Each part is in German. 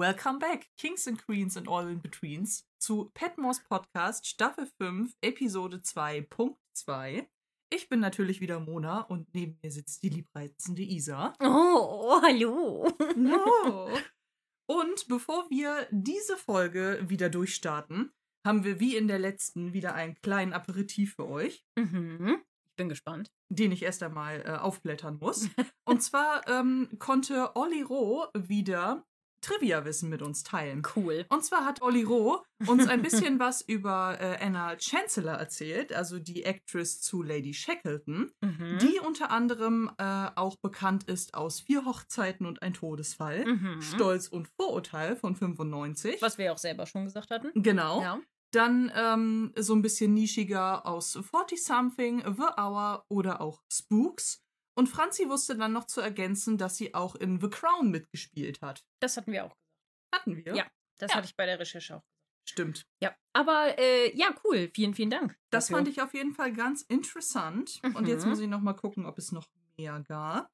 Welcome back, Kings and Queens and all in betweens, zu Petmores Podcast Staffel 5, Episode 2.2. Ich bin natürlich wieder Mona und neben mir sitzt die liebreizende Isa. Oh, hallo. No. Und bevor wir diese Folge wieder durchstarten, haben wir wie in der letzten wieder einen kleinen Aperitif für euch, Mhm. Ich bin gespannt. den ich erst einmal äh, aufblättern muss. Und zwar ähm, konnte Olli Roh wieder Trivia-Wissen mit uns teilen. Cool. Und zwar hat Olli Roh uns ein bisschen was über äh, Anna Chancellor erzählt, also die Actress zu Lady Shackleton, Mhm. die unter anderem äh, auch bekannt ist aus Vier Hochzeiten und ein Todesfall, Mhm. Stolz und Vorurteil von 95. Was wir ja auch selber schon gesagt hatten. Genau. Ja. Dann ähm, so ein bisschen nischiger aus 40 Something, The Hour oder auch Spooks. Und Franzi wusste dann noch zu ergänzen, dass sie auch in The Crown mitgespielt hat. Das hatten wir auch gesagt. Hatten wir? Ja. Das Ja. hatte ich bei der Recherche auch. Stimmt. Ja. Aber äh, ja, cool. Vielen, vielen Dank. Das dafür. fand ich auf jeden Fall ganz interessant. Und jetzt Mhm. muss ich noch mal gucken, ob es noch mehr gab.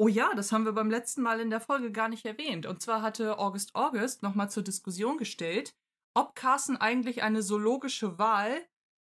Oh ja, das haben wir beim letzten Mal in der Folge gar nicht erwähnt. Und zwar hatte August August noch mal zur Diskussion gestellt, ob Carson eigentlich eine zoologische Wahl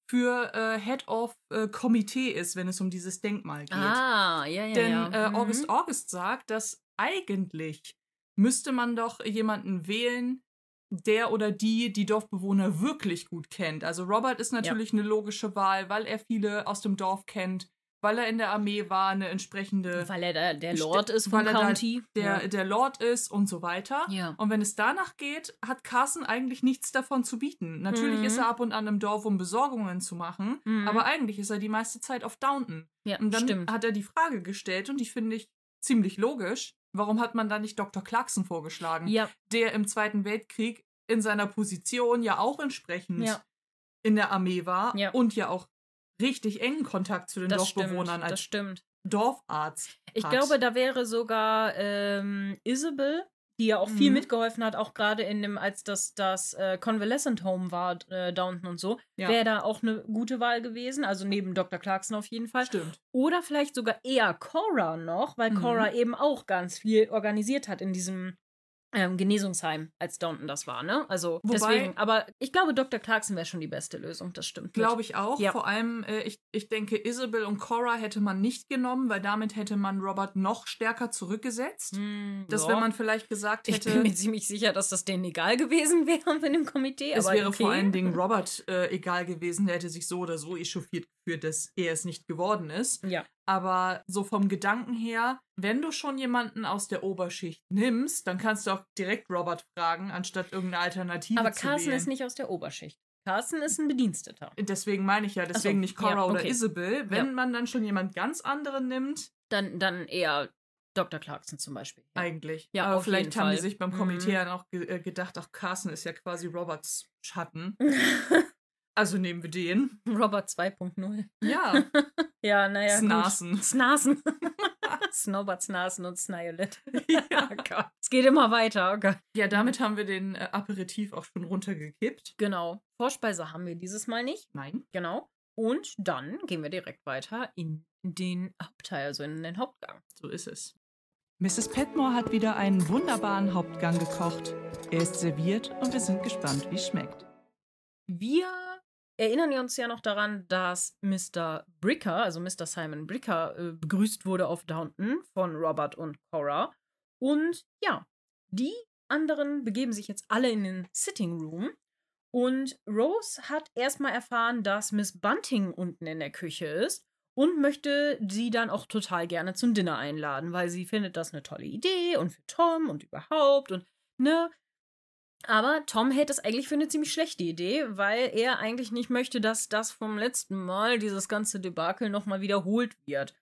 für äh, Head of äh, Komitee ist, wenn es um dieses Denkmal geht. Ah, ja, ja, Denn ja. äh, Mhm. August August sagt, dass eigentlich müsste man doch jemanden wählen, der oder die die Dorfbewohner wirklich gut kennt. Also Robert ist natürlich eine logische Wahl, weil er viele aus dem Dorf kennt, weil er in der Armee war, eine entsprechende, Weil er da der Lord ist weil vom er da County. der, der Lord ist und so weiter. ja. Und wenn es danach geht, hat Carson eigentlich nichts davon zu bieten. Natürlich Mhm. ist er ab und an im Dorf, um Besorgungen zu machen, Mhm. aber eigentlich ist er die meiste Zeit auf Downton. ja, Und dann stimmt. hat er die Frage gestellt und die finde ich ziemlich logisch. Warum hat man da nicht Dr. Clarkson vorgeschlagen, Ja, der im Zweiten Weltkrieg in seiner Position ja auch entsprechend ja, in der Armee war Ja. und ja auch richtig engen Kontakt zu den das stimmt. Dorfbewohnern Das als stimmt. Dorfarzt. Ich hat. glaube, da wäre sogar ähm, Isabel, die ja auch viel Mhm. mitgeholfen hat, auch gerade in dem, als das das äh, Convalescent Home war, äh, Downton und so, Ja. wäre da auch eine gute Wahl gewesen. Also neben Dr. Clarkson auf jeden Fall. Stimmt. Oder vielleicht sogar eher Cora noch, weil Mhm. Cora eben auch ganz viel organisiert hat in diesem ähm, Genesungsheim, als Downton das war, ne? Also Wobei- deswegen, aber ich glaube, Dr. Clarkson wäre schon die beste Lösung, das stimmt. Glaube ich auch. Ja. Vor allem, äh, ich, ich denke, Isabel und Cora hätte man nicht genommen, weil damit hätte man Robert noch stärker zurückgesetzt. Hm, Dass ja. wenn man vielleicht gesagt ich hätte, bin mir ziemlich sicher, dass das denen egal gewesen wäre in dem Komitee. es wäre okay. vor allen Dingen Robert äh, egal gewesen, der hätte sich so oder so echauffiert gefühlt, dass er es nicht geworden ist. Ja, Aber so vom Gedanken her, wenn du schon jemanden aus der Oberschicht nimmst, dann kannst du auch direkt Robert fragen, anstatt irgendeine Alternative aber zu Carson wählen. ist nicht aus der Oberschicht. Carson ist ein Bediensteter. Deswegen meine ich ja, deswegen so, nicht Cora ja, oder okay. Isabel. Wenn Ja. man dann schon jemand ganz anderen nimmt, Dann, dann eher Dr. Clarkson zum Beispiel. Ja. eigentlich. Ja, Aber vielleicht haben die Fall. sich beim Mhm. Komitee dann auch ge äh, gedacht, ach, Carson ist ja quasi Roberts Schatten. Also nehmen wir den. Robert 2.0. Ja, Ja, naja. Snasen. Snasen. Snowbart Snasen und Sniolet. ja. Gott. Es geht immer weiter. Oh Gott. ja, damit haben wir den äh, Aperitif auch schon runtergekippt. Genau. Vorspeise haben wir dieses Mal nicht. Nein. Genau. Und dann gehen wir direkt weiter in den Hauptteil, also in den Hauptgang. So ist es. Mrs. Petmore hat wieder einen wunderbaren Hauptgang gekocht. Er ist serviert und wir sind gespannt, wie es schmeckt. Wir erinnern uns ja noch daran, dass Mr. Bricker, also Mr. Simon Bricker, äh, begrüßt wurde auf Downton von Robert und Cora. Und ja, die anderen begeben sich jetzt alle in den Sitting Room. Und Rose hat erstmal erfahren, dass Miss Bunting unten in der Küche ist und möchte sie dann auch total gerne zum Dinner einladen, weil sie findet das eine tolle Idee und für Tom und überhaupt und ne. Aber Tom hält es eigentlich für eine ziemlich schlechte Idee, weil er eigentlich nicht möchte, dass das vom letzten Mal, dieses ganze Debakel, nochmal wiederholt wird.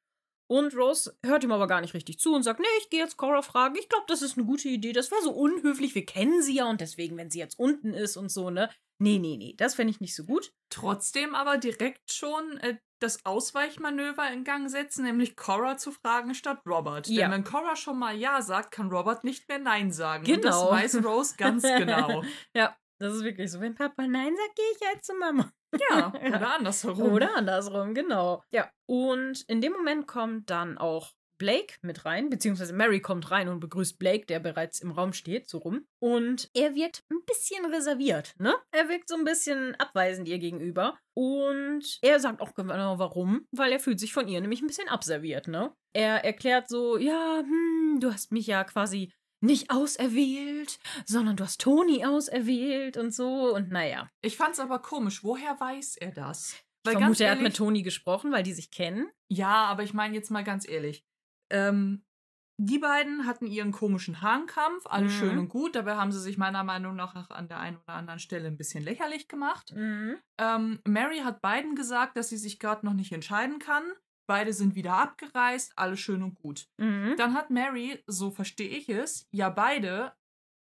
Und Rose hört ihm aber gar nicht richtig zu und sagt, nee, ich gehe jetzt Cora fragen. Ich glaube, das ist eine gute Idee. Das wäre so unhöflich. Wir kennen sie ja und deswegen, wenn sie jetzt unten ist und so, ne? Nee, nee, nee, das fände ich nicht so gut. Trotzdem aber direkt schon äh, das Ausweichmanöver in Gang setzen, nämlich Cora zu fragen statt Robert. Ja. Denn wenn Cora schon mal Ja sagt, kann Robert nicht mehr Nein sagen. Und Genau. das weiß Rose ganz genau. ja, das ist wirklich so. Wenn Papa Nein sagt, gehe ich halt zu Mama. Ja, oder andersherum. Oder andersrum, genau. Ja. Und in dem Moment kommt dann auch Blake mit rein, beziehungsweise Mary kommt rein und begrüßt Blake, der bereits im Raum steht, so rum. Und er wirkt ein bisschen reserviert, ne? Er wirkt so ein bisschen abweisend ihr gegenüber. Und er sagt auch genau warum, weil er fühlt sich von ihr nämlich ein bisschen abserviert, ne? Er erklärt so, ja, hm, du hast mich ja quasi nicht auserwählt, sondern du hast Toni auserwählt und so und naja. Ich fand's aber komisch. Woher weiß er das? Weil ich vermute, er hat mit Toni gesprochen, weil die sich kennen. Ja, aber ich meine jetzt mal ganz ehrlich. Ähm, die beiden hatten ihren komischen Hahnkampf, alles mhm. schön und gut. Dabei haben sie sich meiner Meinung nach an der einen oder anderen Stelle ein bisschen lächerlich gemacht. Mhm. Ähm, Mary hat beiden gesagt, dass sie sich gerade noch nicht entscheiden kann. Beide sind wieder abgereist, alles schön und gut. Mhm. Dann hat Mary, so verstehe ich es, ja beide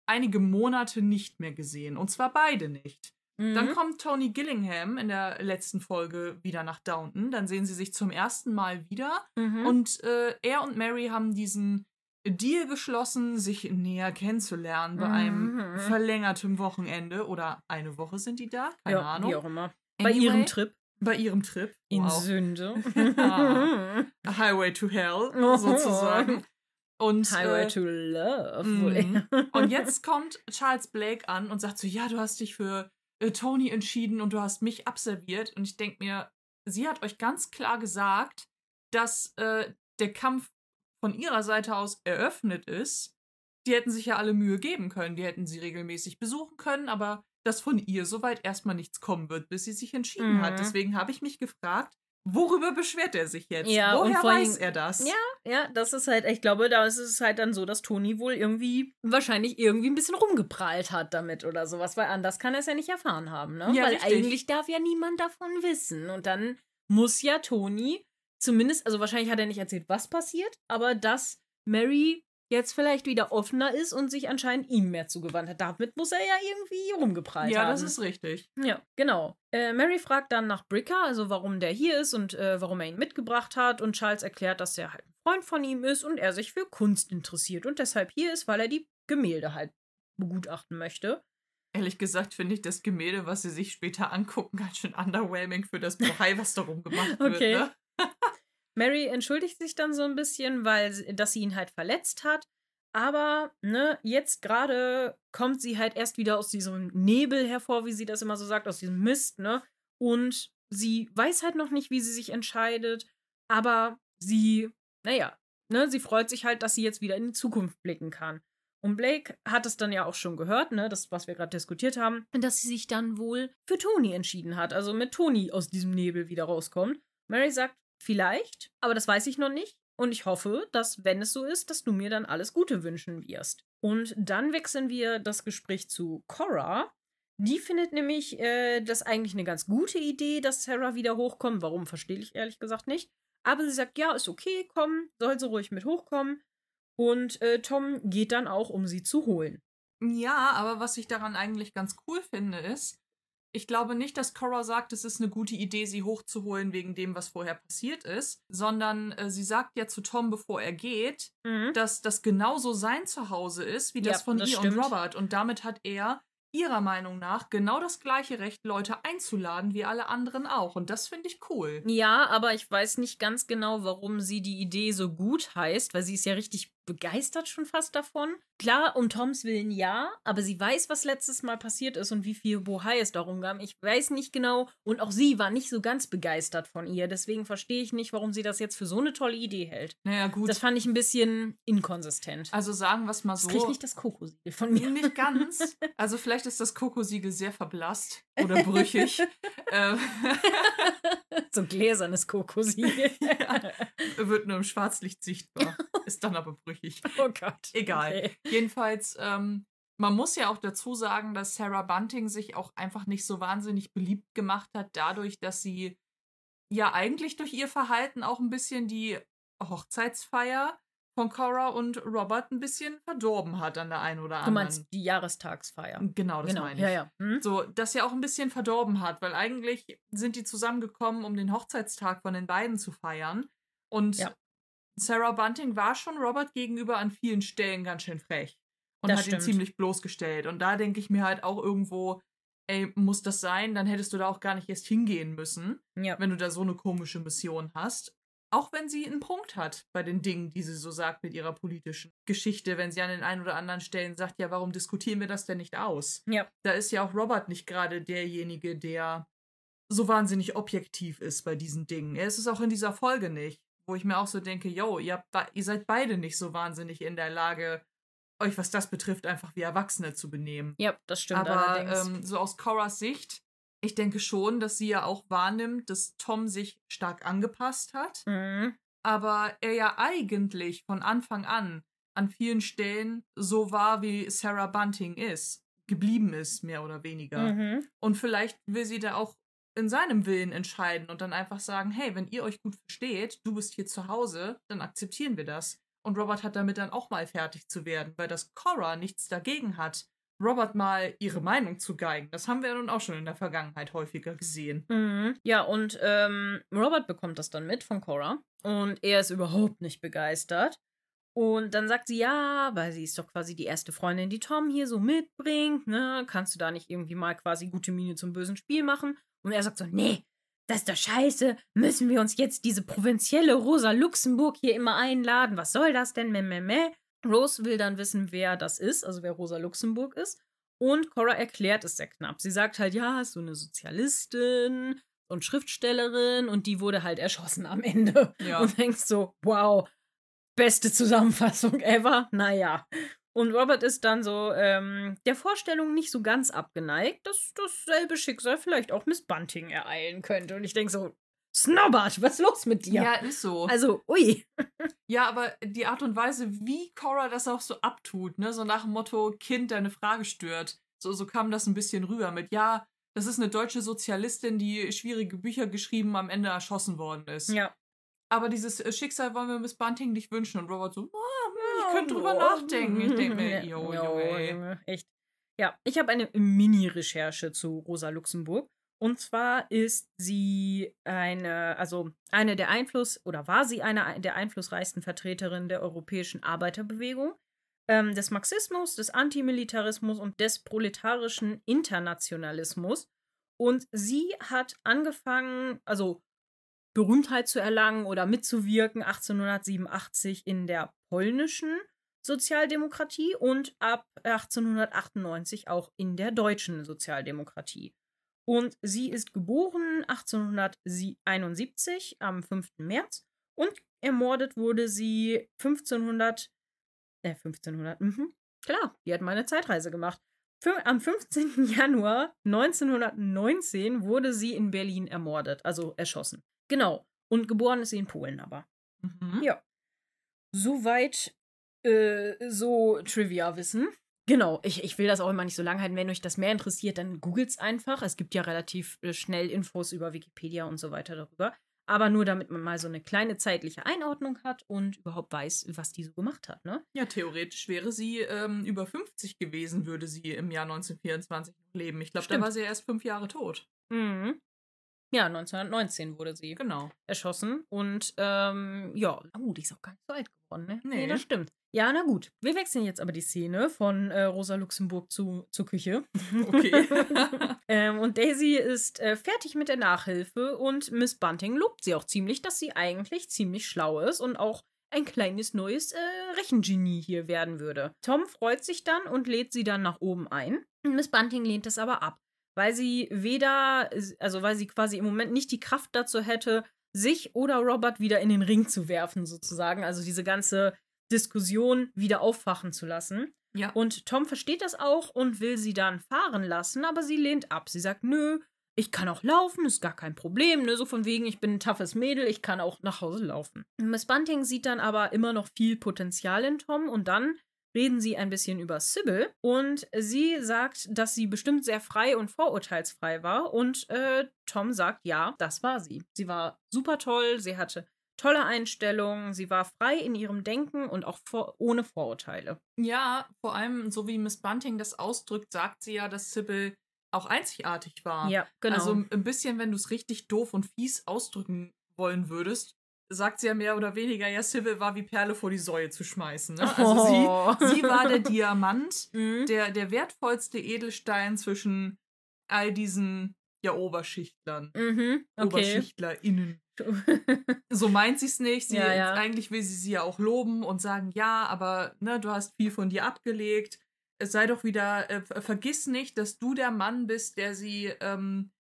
einige Monate nicht mehr gesehen. Und zwar beide nicht. Mhm. Dann kommt Tony Gillingham in der letzten Folge wieder nach Downton. Dann sehen sie sich zum ersten Mal wieder. Mhm. Und äh, er und Mary haben diesen Deal geschlossen, sich näher kennenzulernen bei einem mhm. verlängerten Wochenende. Oder eine Woche sind die da? Keine ja, Ahnung. Wie auch immer. Anyway, bei ihrem Trip. Bei ihrem Trip. In wow. Sünde. ah, Highway to Hell, sozusagen. Und, Highway äh, to Love. Mm. und jetzt kommt Charles Blake an und sagt so, ja, du hast dich für äh, Tony entschieden und du hast mich abserviert. Und ich denke mir, sie hat euch ganz klar gesagt, dass äh, der Kampf von ihrer Seite aus eröffnet ist. Die hätten sich ja alle Mühe geben können. Die hätten sie regelmäßig besuchen können, aber dass von ihr soweit erstmal nichts kommen wird, bis sie sich entschieden mhm. hat. Deswegen habe ich mich gefragt, worüber beschwert er sich jetzt? Ja, Woher weiß er das? Ja, ja, das ist halt, ich glaube, da ist es halt dann so, dass Toni wohl irgendwie wahrscheinlich irgendwie ein bisschen rumgeprallt hat damit oder sowas, weil anders kann er es ja nicht erfahren haben, ne? Ja, weil richtig. eigentlich darf ja niemand davon wissen. Und dann muss ja Toni zumindest, also wahrscheinlich hat er nicht erzählt, was passiert, aber dass Mary jetzt vielleicht wieder offener ist und sich anscheinend ihm mehr zugewandt hat. Damit muss er ja irgendwie rumgeprallt ja, haben. Ja, das ist richtig. Ja, genau. Äh, Mary fragt dann nach Bricker, also warum der hier ist und äh, warum er ihn mitgebracht hat. Und Charles erklärt, dass er halt ein Freund von ihm ist und er sich für Kunst interessiert und deshalb hier ist, weil er die Gemälde halt begutachten möchte. Ehrlich gesagt finde ich das Gemälde, was sie sich später angucken, ganz schön underwhelming für das Bohai, was darum gemacht wird. Okay. Ne? Mary entschuldigt sich dann so ein bisschen, weil dass sie ihn halt verletzt hat. Aber ne, jetzt gerade kommt sie halt erst wieder aus diesem Nebel hervor, wie sie das immer so sagt, aus diesem Mist, ne? Und sie weiß halt noch nicht, wie sie sich entscheidet, aber sie, naja, ne, sie freut sich halt, dass sie jetzt wieder in die Zukunft blicken kann. Und Blake hat es dann ja auch schon gehört, ne, das, was wir gerade diskutiert haben, dass sie sich dann wohl für Toni entschieden hat, also mit Toni aus diesem Nebel wieder rauskommt. Mary sagt, Vielleicht, aber das weiß ich noch nicht. Und ich hoffe, dass, wenn es so ist, dass du mir dann alles Gute wünschen wirst. Und dann wechseln wir das Gespräch zu Cora. Die findet nämlich äh, das eigentlich eine ganz gute Idee, dass Sarah wieder hochkommt. Warum, verstehe ich ehrlich gesagt nicht. Aber sie sagt, ja, ist okay, komm, soll sie ruhig mit hochkommen. Und äh, Tom geht dann auch, um sie zu holen. Ja, aber was ich daran eigentlich ganz cool finde, ist, ich glaube nicht, dass Cora sagt, es ist eine gute Idee, sie hochzuholen wegen dem, was vorher passiert ist, sondern äh, sie sagt ja zu Tom, bevor er geht, mhm. dass das genauso sein Zuhause ist, wie das ja, von das ihr stimmt. und Robert. Und damit hat er ihrer Meinung nach genau das gleiche Recht, Leute einzuladen wie alle anderen auch. Und das finde ich cool. Ja, aber ich weiß nicht ganz genau, warum sie die Idee so gut heißt, weil sie ist ja richtig begeistert schon fast davon. Klar, um Toms Willen ja, aber sie weiß, was letztes Mal passiert ist und wie viel Bohai es darum gab. Ich weiß nicht genau und auch sie war nicht so ganz begeistert von ihr. Deswegen verstehe ich nicht, warum sie das jetzt für so eine tolle Idee hält. Naja, gut. Das fand ich ein bisschen inkonsistent. Also sagen wir es mal so. Ich kriege nicht das Kokosiegel von mir. Nicht ganz. Also vielleicht ist das Kokosiegel sehr verblasst oder brüchig. Ähm. so ein gläsernes Kokosiegel. ja, wird nur im Schwarzlicht sichtbar. Ist dann aber brüchig. Oh Gott. Egal. Okay. Jedenfalls, ähm, man muss ja auch dazu sagen, dass Sarah Bunting sich auch einfach nicht so wahnsinnig beliebt gemacht hat, dadurch, dass sie ja eigentlich durch ihr Verhalten auch ein bisschen die Hochzeitsfeier von Cora und Robert ein bisschen verdorben hat an der einen oder anderen. Du meinst die Jahrestagsfeier. Genau, das genau. meine ich. Ja, ja. Hm? So, dass ja auch ein bisschen verdorben hat, weil eigentlich sind die zusammengekommen, um den Hochzeitstag von den beiden zu feiern. Und ja. Sarah Bunting war schon Robert gegenüber an vielen Stellen ganz schön frech und das hat stimmt. ihn ziemlich bloßgestellt. Und da denke ich mir halt auch irgendwo, ey, muss das sein? Dann hättest du da auch gar nicht erst hingehen müssen, ja. wenn du da so eine komische Mission hast. Auch wenn sie einen Punkt hat bei den Dingen, die sie so sagt mit ihrer politischen Geschichte, wenn sie an den einen oder anderen Stellen sagt, ja, warum diskutieren wir das denn nicht aus? Ja. Da ist ja auch Robert nicht gerade derjenige, der so wahnsinnig objektiv ist bei diesen Dingen. Er ist es auch in dieser Folge nicht, wo ich mir auch so denke, yo, ihr, ihr seid beide nicht so wahnsinnig in der Lage, euch, was das betrifft, einfach wie Erwachsene zu benehmen. Ja, das stimmt Aber ähm, so aus Coras Sicht, ich denke schon, dass sie ja auch wahrnimmt, dass Tom sich stark angepasst hat. Mhm. Aber er ja eigentlich von Anfang an an vielen Stellen so war, wie Sarah Bunting ist, geblieben ist, mehr oder weniger. Mhm. Und vielleicht will sie da auch in seinem Willen entscheiden und dann einfach sagen, hey, wenn ihr euch gut versteht, du bist hier zu Hause, dann akzeptieren wir das. Und Robert hat damit dann auch mal fertig zu werden, weil das Cora nichts dagegen hat, Robert mal ihre Meinung zu geigen. Das haben wir ja nun auch schon in der Vergangenheit häufiger gesehen. Mhm. Ja, und ähm, Robert bekommt das dann mit von Cora und er ist überhaupt nicht begeistert. Und dann sagt sie, ja, weil sie ist doch quasi die erste Freundin, die Tom hier so mitbringt, ne? Kannst du da nicht irgendwie mal quasi gute Miene zum bösen Spiel machen? Und er sagt so, nee, das ist doch scheiße. Müssen wir uns jetzt diese provinzielle Rosa Luxemburg hier immer einladen? Was soll das denn? Meh, meh, meh. Rose will dann wissen, wer das ist, also wer Rosa Luxemburg ist. Und Cora erklärt es sehr knapp. Sie sagt halt, ja, ist so eine Sozialistin und Schriftstellerin und die wurde halt erschossen am Ende. Ja. Und denkst so, wow, beste Zusammenfassung ever. Naja. Und Robert ist dann so ähm, der Vorstellung nicht so ganz abgeneigt, dass dasselbe Schicksal vielleicht auch Miss Bunting ereilen könnte. Und ich denke so, Snobbert, was ist los mit dir? Ja, ist so. Also, ui. Ja, aber die Art und Weise, wie Cora das auch so abtut, ne, so nach dem Motto, Kind, deine Frage stört. So, so kam das ein bisschen rüber mit, ja, das ist eine deutsche Sozialistin, die schwierige Bücher geschrieben, am Ende erschossen worden ist. Ja. Aber dieses äh, Schicksal wollen wir Miss Bunting nicht wünschen. Und Robert so, ah, ich könnte drüber nachdenken. Ich denke mir, jo, ey. Junge, echt. Ja, ich habe eine Mini-Recherche zu Rosa Luxemburg. Und zwar ist sie eine, also eine der Einfluss, oder war sie eine der einflussreichsten Vertreterinnen der europäischen Arbeiterbewegung, ähm, des Marxismus, des Antimilitarismus und des proletarischen Internationalismus. Und sie hat angefangen, also Berühmtheit zu erlangen oder mitzuwirken 1887 in der polnischen Sozialdemokratie und ab 1898 auch in der deutschen Sozialdemokratie. Und sie ist geboren 1871 am 5. März und ermordet wurde sie 1500, äh 1500, mhm, klar, die hat mal eine Zeitreise gemacht. Am 15. Januar 1919 wurde sie in Berlin ermordet, also erschossen. Genau. Und geboren ist sie in Polen aber. Mhm. Ja. Soweit äh, so Trivia-Wissen. Genau, ich, ich will das auch immer nicht so lang halten. Wenn euch das mehr interessiert, dann googelt's einfach. Es gibt ja relativ äh, schnell Infos über Wikipedia und so weiter darüber. Aber nur damit man mal so eine kleine zeitliche Einordnung hat und überhaupt weiß, was die so gemacht hat, ne? Ja, theoretisch wäre sie ähm, über 50 gewesen, würde sie im Jahr 1924 noch leben. Ich glaube, da war sie erst fünf Jahre tot. Mhm. Ja, 1919 wurde sie Genau. erschossen. Und ähm, ja, oh, die ist auch gar nicht so alt geworden, ne? Nee. das stimmt. Ja, na gut. Wir wechseln jetzt aber die Szene von äh, Rosa Luxemburg zu, zur Küche. Okay. ähm, und Daisy ist äh, fertig mit der Nachhilfe und Miss Bunting lobt sie auch ziemlich, dass sie eigentlich ziemlich schlau ist und auch ein kleines neues äh, Rechengenie hier werden würde. Tom freut sich dann und lädt sie dann nach oben ein. Miss Bunting lehnt es aber ab, weil sie weder, also weil sie quasi im Moment nicht die Kraft dazu hätte, sich oder Robert wieder in den Ring zu werfen, sozusagen. Also diese ganze Diskussion wieder auffachen zu lassen. ja. Und Tom versteht das auch und will sie dann fahren lassen, aber sie lehnt ab. Sie sagt, nö, ich kann auch laufen, ist gar kein Problem. Ne? So von wegen, ich bin ein toughes Mädel, ich kann auch nach Hause laufen. Miss Bunting sieht dann aber immer noch viel Potenzial in Tom und dann reden sie ein bisschen über Sybil und sie sagt, dass sie bestimmt sehr frei und vorurteilsfrei war und äh, Tom sagt, ja, das war sie. Sie war super toll, sie hatte tolle Einstellungen, sie war frei in ihrem Denken und auch vor ohne Vorurteile. Ja, vor allem, so wie Miss Bunting das ausdrückt, sagt sie ja, dass Sybil auch einzigartig war. Ja, genau. Also ein bisschen, wenn du es richtig doof und fies ausdrücken wollen würdest, sagt sie ja mehr oder weniger, ja, Sybil war wie Perle vor die Säue zu schmeißen. Ne? Also Oh. sie, sie war der Diamant, Mhm. der, der wertvollste Edelstein zwischen all diesen ja, Oberschichtlern. Mhm. Okay. OberschichtlerInnen. so meint sie es nicht. Sie, Ja, ja. Eigentlich will sie sie ja auch loben und sagen, ja, aber ne, du hast viel von dir abgelegt. Es sei doch wieder, äh, ver- vergiss nicht, dass du der Mann bist, der sie, ähm,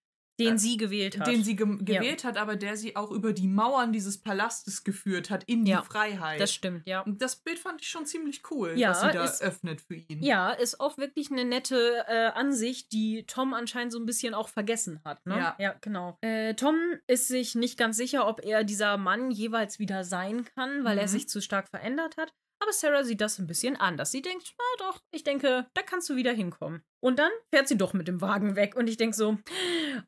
den Äh, sie gewählt hat. den sie ge Ja. gewählt hat, aber der sie auch über die Mauern dieses Palastes geführt hat, in Ja, die Freiheit. das stimmt, ja. und das Bild fand ich schon ziemlich cool, Ja, was sie da ist- öffnet für ihn. Ja, ist auch wirklich eine nette äh, Ansicht, die Tom anscheinend so ein bisschen auch vergessen hat. Ne? Ja. ja genau. Äh, Tom ist sich nicht ganz sicher, ob er dieser Mann jeweils wieder sein kann, weil er Mhm. sich zu stark verändert hat. Aber Sarah sieht das ein bisschen anders. Sie denkt, na doch, ich denke, da kannst du wieder hinkommen. Und dann fährt sie doch mit dem Wagen weg. Und ich denke so,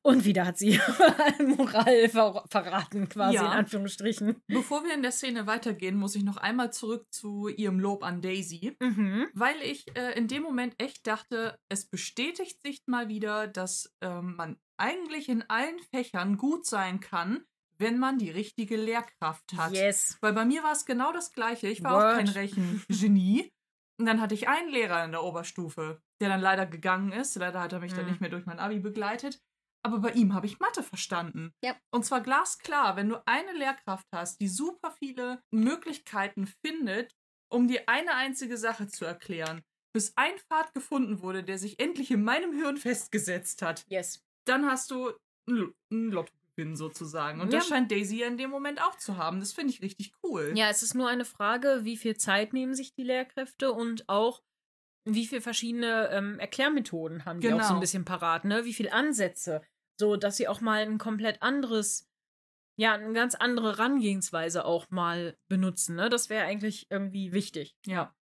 und wieder hat sie Moral ver verraten, quasi Ja. in Anführungsstrichen. Bevor wir in der Szene weitergehen, muss ich noch einmal zurück zu ihrem Lob an Daisy. Mhm. Weil ich äh, in dem Moment echt dachte, es bestätigt sich mal wieder, dass ähm, man eigentlich in allen Fächern gut sein kann, wenn man die richtige Lehrkraft hat. Yes. Weil bei mir war es genau das Gleiche. Ich war auch Word. kein Rechengenie. Und dann hatte ich einen Lehrer in der Oberstufe, der dann leider gegangen ist. Leider hat er mich dann Mhm. nicht mehr durch mein Abi begleitet. Aber bei ihm habe ich Mathe verstanden. Ja. Und zwar glasklar, wenn du eine Lehrkraft hast, die super viele Möglichkeiten findet, um dir eine einzige Sache zu erklären, bis ein Pfad gefunden wurde, der sich endlich in meinem Hirn festgesetzt hat, Yes. dann hast du ein Lo- Lottogewinn sozusagen. Und das Ja. scheint Daisy ja in dem Moment auch zu haben. Das finde ich richtig cool. Ja, es ist nur eine Frage, wie viel Zeit nehmen sich die Lehrkräfte und auch wie viele verschiedene ähm, Erklärmethoden haben die auch so Genau. ein bisschen parat, ne? Wie viele Ansätze, so dass sie auch mal ein komplett anderes, ja, eine ganz andere Herangehensweise auch mal benutzen, ne? Das wäre eigentlich irgendwie wichtig. Ja.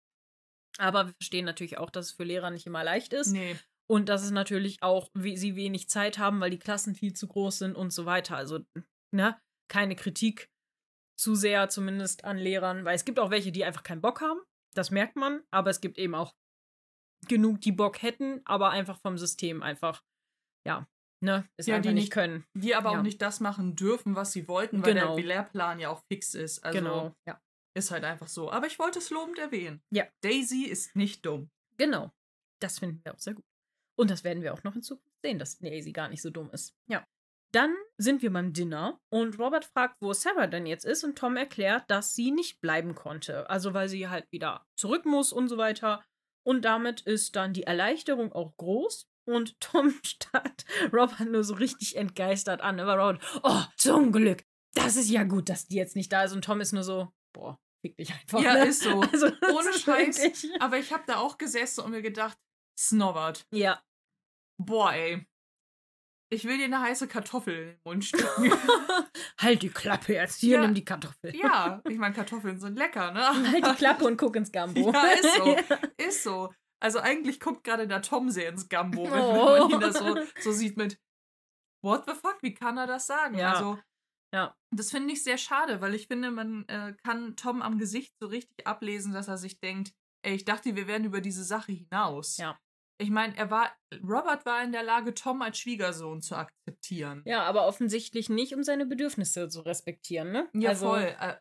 Aber wir verstehen natürlich auch, dass es für Lehrer nicht immer leicht ist Nee. Und dass es natürlich auch, wie sie wenig Zeit haben, weil die Klassen viel zu groß sind und so weiter. Also, ne, keine Kritik zu sehr zumindest an Lehrern, weil es gibt auch welche, die einfach keinen Bock haben. Das merkt man, aber es gibt eben auch genug, die Bock hätten, aber einfach vom System einfach, ja, ne, es Ja, einfach die nicht nicht- können. Die aber Ja. auch nicht das machen dürfen, was sie wollten, weil Genau. der Lehrplan ja auch fix ist. Also genau, ja. ist halt einfach so. Aber ich wollte es lobend erwähnen. Ja. Daisy ist nicht dumm. Genau. Das finden wir auch sehr gut. Und das werden wir auch noch in Zukunft sehen, dass Daisy gar nicht so dumm ist. Ja. Dann sind wir beim Dinner und Robert fragt, wo Sarah denn jetzt ist und Tom erklärt, dass sie nicht bleiben konnte. Also weil sie halt wieder zurück muss und so weiter. Und damit ist dann die Erleichterung auch groß. Und Tom starrt Robert nur so richtig entgeistert an. Aber Robert, oh, zum Glück. Das ist ja gut, dass die jetzt nicht da ist. Und Tom ist nur so, boah, fick dich einfach. Ja, ne? ist so. Also, Ohne Scheiß. wirklich- Aber ich habe da auch gesessen und mir gedacht, Snobbert. Ja, Boah, ey. Ich will dir eine heiße Kartoffel in den Mund stecken. halt die Klappe jetzt. Hier, Ja. nimm die Kartoffel. ja, ich meine, Kartoffeln sind lecker, ne? Halt die Klappe und guck ins Gambo. Ja, ist so. Ist so. Also eigentlich guckt gerade der Tom sehr ins Gambo, wenn, Oh. man ihn da so, so sieht mit What the fuck, wie kann er das sagen? Ja. Also, Ja. das finde ich sehr schade, weil ich finde, man äh, kann Tom am Gesicht so richtig ablesen, dass er sich denkt, ey, ich dachte, wir wären über diese Sache hinaus. Ja. Ich meine, er war, Robert war in der Lage, Tom als Schwiegersohn zu akzeptieren. Ja, aber offensichtlich nicht, um seine Bedürfnisse zu respektieren, ne? Ja, also, voll. Äh,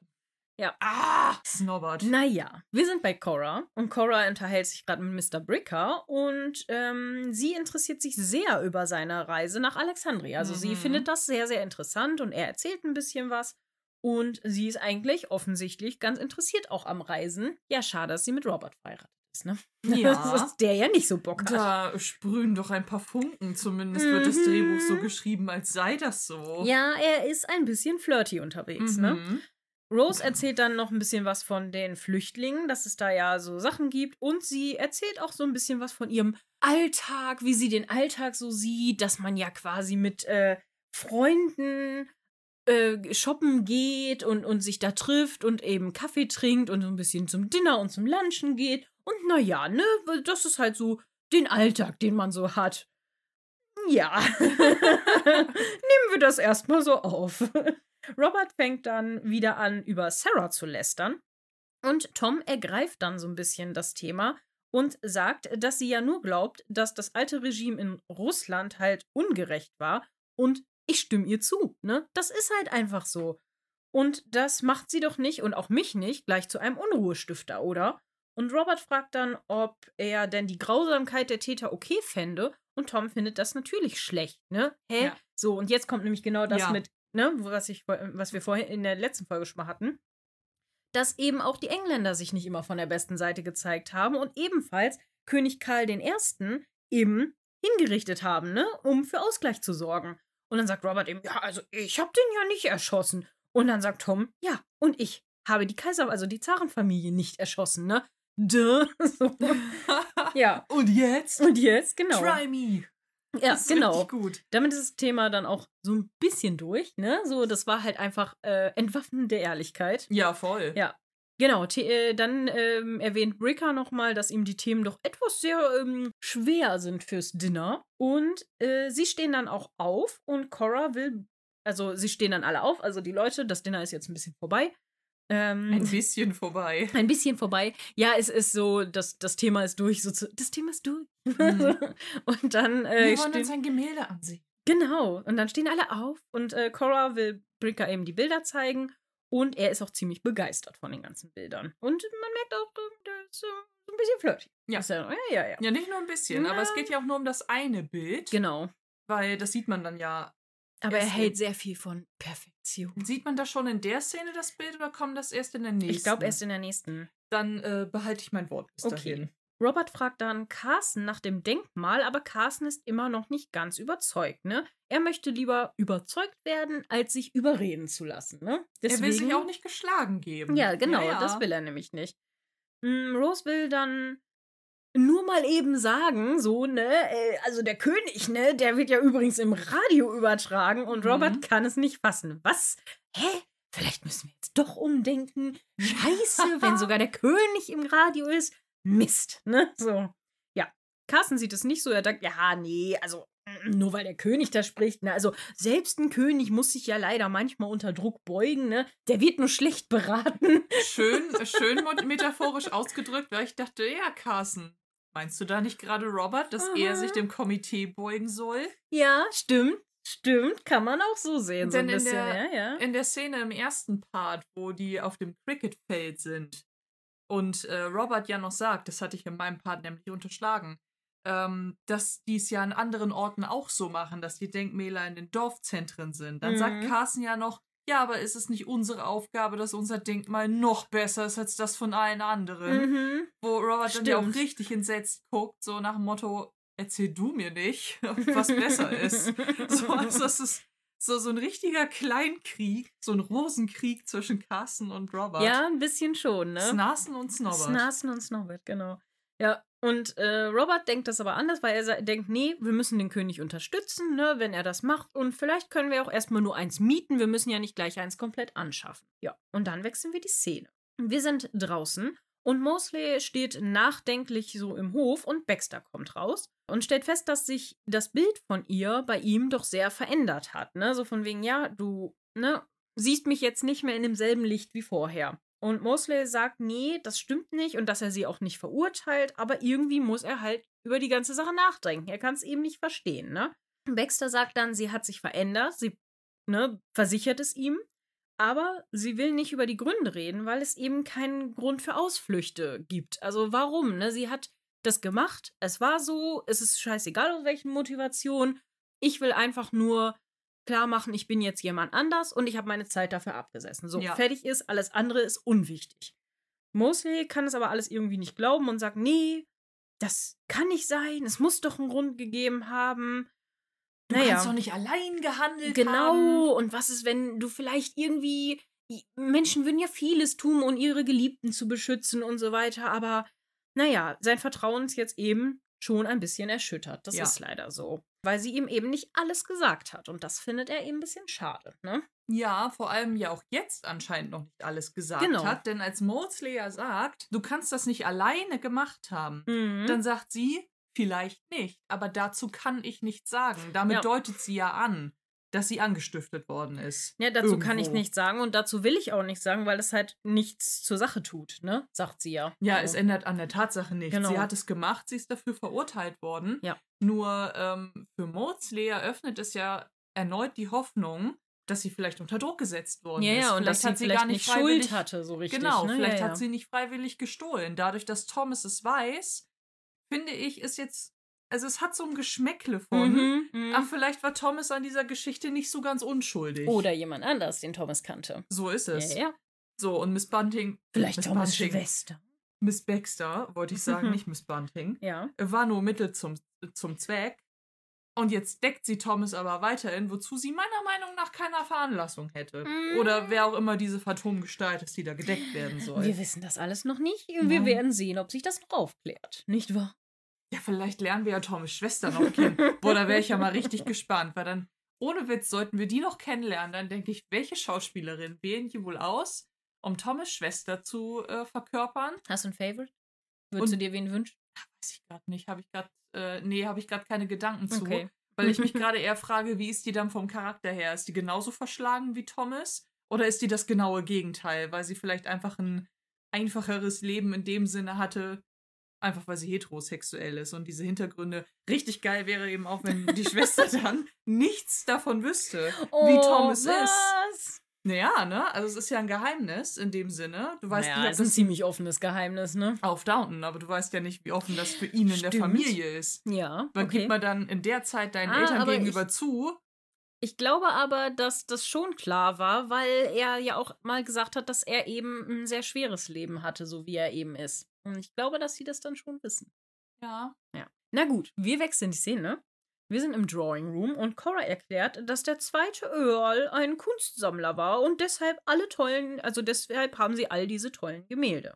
ja. Ah, Snobbert. Naja, wir sind bei Cora und Cora unterhält sich gerade mit Mr. Bricker und ähm, sie interessiert sich sehr über seine Reise nach Alexandria. Also sie Mhm. findet das sehr, sehr interessant und er erzählt ein bisschen was. Und sie ist eigentlich offensichtlich ganz interessiert auch am Reisen. Ja, schade, dass sie mit Robert verheiratet ist, ne? Ja. Dass der ja nicht so Bock hat. Da sprühen doch ein paar Funken. Zumindest wird das Mhm. Drehbuch so geschrieben, als sei das so. Ja, er ist ein bisschen flirty unterwegs, ne? Mhm. Rose erzählt dann noch ein bisschen was von den Flüchtlingen, dass es da ja so Sachen gibt. Und sie erzählt auch so ein bisschen was von ihrem Alltag, wie sie den Alltag so sieht, dass man ja quasi mit äh, Freunden äh, shoppen geht und, und sich da trifft und eben Kaffee trinkt und so ein bisschen zum Dinner und zum Lunchen geht. Und naja, ne, das ist halt so den Alltag, den man so hat. Ja. Nehmen wir das erstmal so auf. Robert fängt dann wieder an, über Sarah zu lästern. Und Tom ergreift dann so ein bisschen das Thema und sagt, dass sie ja nur glaubt, dass das alte Regime in Russland halt ungerecht war. Und ich stimme ihr zu, ne? Das ist halt einfach so. Und das macht sie doch nicht und auch mich nicht gleich zu einem Unruhestifter, oder? Und Robert fragt dann, ob er denn die Grausamkeit der Täter okay fände. Und Tom findet das natürlich schlecht, ne? Hä? Ja. So, und jetzt kommt nämlich genau das Ja. mit, ne, was, ich, was wir vorhin in der letzten Folge schon mal hatten, dass eben auch die Engländer sich nicht immer von der besten Seite gezeigt haben und ebenfalls König Karl I. eben hingerichtet haben, ne, um für Ausgleich zu sorgen. Und dann sagt Robert eben, ja, also ich habe den ja nicht erschossen. Und dann sagt Tom, ja, und ich habe die Kaiser, also die Zarenfamilie nicht erschossen, ne? Duh. So. ja. Und jetzt? Und jetzt, genau. Try me. Ja, Das ist genau. gut. Damit ist das Thema dann auch so ein bisschen durch, ne? So, das war halt einfach äh, Entwaffnen der Ehrlichkeit. Ja, voll. Ja. Genau, äh, dann ähm, erwähnt Bricker nochmal, dass ihm die Themen doch etwas sehr ähm, schwer sind fürs Dinner. Und äh, sie stehen dann auch auf und Cora will, also sie stehen dann alle auf, also die Leute, das Dinner ist jetzt ein bisschen vorbei. Ähm, Ein bisschen vorbei. ein bisschen vorbei. Ja, es ist so, das, das Thema ist durch. So zu, das Thema ist durch. Mhm. und dann äh, Wir wollen uns ein Gemälde ansehen. Genau. Und dann stehen alle auf und äh, Cora will Bricker eben die Bilder zeigen und er ist auch ziemlich begeistert von den ganzen Bildern. Und man merkt auch, äh, der ist äh, so ein bisschen flirty. Ja. Ja, ja, ja. Ja, nicht nur ein bisschen, Na. aber es geht ja auch nur um das eine Bild. Genau. Weil das sieht man dann ja. Aber er hält sehr viel von Perfektion. Sieht man das schon in der Szene, das Bild, oder kommt das erst in der nächsten? Ich glaube erst in der nächsten. Dann äh, behalte ich mein Wort bis Okay. dahin. Robert fragt dann Carsten nach dem Denkmal, aber Carsten ist immer noch nicht ganz überzeugt, ne? Er möchte lieber überzeugt werden, als sich überreden zu lassen, ne? Er will sich auch nicht geschlagen geben. Ja, genau, ja. das will er nämlich nicht. Mm, Rose will dann nur mal eben sagen, so, ne, äh, also der König, ne, der wird ja übrigens im Radio übertragen und Mhm. Robert kann es nicht fassen. Was? Hä? Vielleicht müssen wir jetzt doch umdenken. Scheiße, wenn sogar der König im Radio ist. Mist, ne? So. Ja. Carsten sieht es nicht so. Er sagt, ja, nee, also mm, nur weil der König da spricht, ne? Also selbst ein König muss sich ja leider manchmal unter Druck beugen, ne? Der wird nur schlecht beraten. Schön, schön metaphorisch ausgedrückt, weil ich dachte, ja, Carsten, meinst du da nicht gerade Robert, dass er Aha. sich dem Komitee beugen soll? Ja, stimmt. Stimmt, kann man auch so sehen. So ein Denn in bisschen, der- ja, ja. In der Szene im ersten Part, wo die auf dem Cricketfeld sind und äh, Robert ja noch sagt, das hatte ich in meinem Part nämlich unterschlagen, ähm, dass die es ja an anderen Orten auch so machen, dass die Denkmäler in den Dorfzentren sind. Dann sagt Mhm. Carsten ja noch, ja, aber ist es nicht unsere Aufgabe, dass unser Denkmal noch besser ist als das von allen anderen? Mhm. Wo Robert dann ja auch Stimmt. richtig entsetzt guckt, so nach dem Motto, erzähl du mir nicht, was besser ist. So, also das ist so, so ein richtiger Kleinkrieg, so ein Rosenkrieg zwischen Carsten und Robert. Ja, ein bisschen schon, ne? Snasen und Snobbert. Snasen und Snobbert, genau. Ja, und äh, Robert denkt das aber anders, weil er denkt, nee, wir müssen den König unterstützen, ne, wenn er das macht. Und vielleicht können wir auch erstmal nur eins mieten. Wir müssen ja nicht gleich eins komplett anschaffen. Ja, und dann wechseln wir die Szene. Wir sind draußen und Mosley steht nachdenklich so im Hof und Baxter kommt raus und stellt fest, dass sich das Bild von ihr bei ihm doch sehr verändert hat. Ne? So von wegen, ja, du ne, siehst mich jetzt nicht mehr in demselben Licht wie vorher. Und Mosley sagt, nee, das stimmt nicht und dass er sie auch nicht verurteilt, aber irgendwie muss er halt über die ganze Sache nachdenken. Er kann es eben nicht verstehen, ne? Baxter sagt dann, sie hat sich verändert, sie ne, versichert es ihm, aber sie will nicht über die Gründe reden, weil es eben keinen Grund für Ausflüchte gibt. Also warum, ne? Sie hat das gemacht, es war so, es ist scheißegal aus welchen Motivationen. Ich will einfach nur klar machen, ich bin jetzt jemand anders und ich habe meine Zeit dafür abgesessen. So, Ja. fertig ist, alles andere ist unwichtig. Mosley kann es aber alles irgendwie nicht glauben und sagt, nee, das kann nicht sein, es muss doch einen Grund gegeben haben. Du naja. kannst doch nicht allein gehandelt Genau, haben. und was ist, wenn du vielleicht irgendwie. Menschen würden ja vieles tun, um ihre Geliebten zu beschützen und so weiter, aber naja, sein Vertrauen ist jetzt eben schon ein bisschen erschüttert. Das Ja. ist leider so. Weil sie ihm eben nicht alles gesagt hat. Und das findet er eben ein bisschen schade, ne? Ja, vor allem ja auch jetzt anscheinend noch nicht alles gesagt Genau. hat. Denn als Mosley ja sagt, du kannst das nicht alleine gemacht haben, Mhm. dann sagt sie, vielleicht nicht. Aber dazu kann ich nichts sagen. Damit Ja. deutet sie ja an, dass sie angestiftet worden ist. Ja, dazu kann ich Irgendwo. nichts sagen und dazu will ich auch nichts sagen, weil es halt nichts zur Sache tut, ne? Sagt sie ja. Ja, So. es ändert an der Tatsache nichts. Genau. Sie hat es gemacht, sie ist dafür verurteilt worden. Ja. Nur ähm, für Mosley eröffnet es ja erneut die Hoffnung, dass sie vielleicht unter Druck gesetzt worden Ja, ist. ja, und dass sie hat vielleicht gar nicht freiwillig- Schuld hatte, so richtig. Genau, ne? vielleicht ja, hat ja. sie nicht freiwillig gestohlen. Dadurch, dass Thomas es weiß, finde ich, ist jetzt also es hat so ein Geschmäckle von. Mhm, mhm. Ach, vielleicht war Thomas an dieser Geschichte nicht so ganz unschuldig. Oder jemand anders, den Thomas kannte. So ist es. Ja, ja. So, und Miss Bunting. Vielleicht Miss Thomas Bunting, Schwester. Miss Baxter, wollte ich sagen, Mhm. nicht Miss Bunting. Ja. War nur Mittel zum, zum Zweck. Und jetzt deckt sie Thomas aber weiterhin, wozu sie meiner Meinung nach keine Veranlassung hätte. Mm. Oder wer auch immer diese Phantomgestalt ist, die da gedeckt werden soll. Wir wissen das alles noch nicht. Wir Nein. werden sehen, ob sich das noch aufklärt. Nicht wahr? Ja, vielleicht lernen wir ja Thomas Schwester noch kennen. Boah, da wäre ich ja mal richtig gespannt, weil dann, ohne Witz, sollten wir die noch kennenlernen, dann denke ich, welche Schauspielerin wählen die wohl aus, um Thomas Schwester zu äh, verkörpern? Hast du ein Favorite? Würdest Und- du dir wen wünschen? Weiß ich gerade nicht, habe ich gerade, äh, nee, habe ich gerade keine Gedanken zu. Okay. Weil ich mich gerade eher frage, wie ist die dann vom Charakter her? Ist die genauso verschlagen wie Thomas? Oder ist die das genaue Gegenteil, weil sie vielleicht einfach ein einfacheres Leben in dem Sinne hatte, einfach weil sie heterosexuell ist und diese Hintergründe richtig geil wäre eben auch, wenn die Schwester dann nichts davon wüsste, wie Thomas ist. Oh, was? Naja, ne? Also es ist ja ein Geheimnis in dem Sinne. Du weißt naja, nicht, ob ist ein ziemlich offenes Geheimnis, ne? auf Downton, aber du weißt ja nicht, wie offen das für ihn in der. Familie ist. Ja, Wann okay. gibt man dann in der Zeit deinen Ah, Eltern gegenüber zu? Ich glaube aber, dass das schon klar war, weil er ja auch mal gesagt hat, dass er eben ein sehr schweres Leben hatte, so wie er eben ist. Und ich glaube, dass sie das dann schon wissen. Ja. Na gut, wir wechseln die Szene. Wir sind im Drawing Room und Cora erklärt, dass der zweite Earl ein Kunstsammler war und deshalb alle tollen, also deshalb haben sie all diese tollen Gemälde.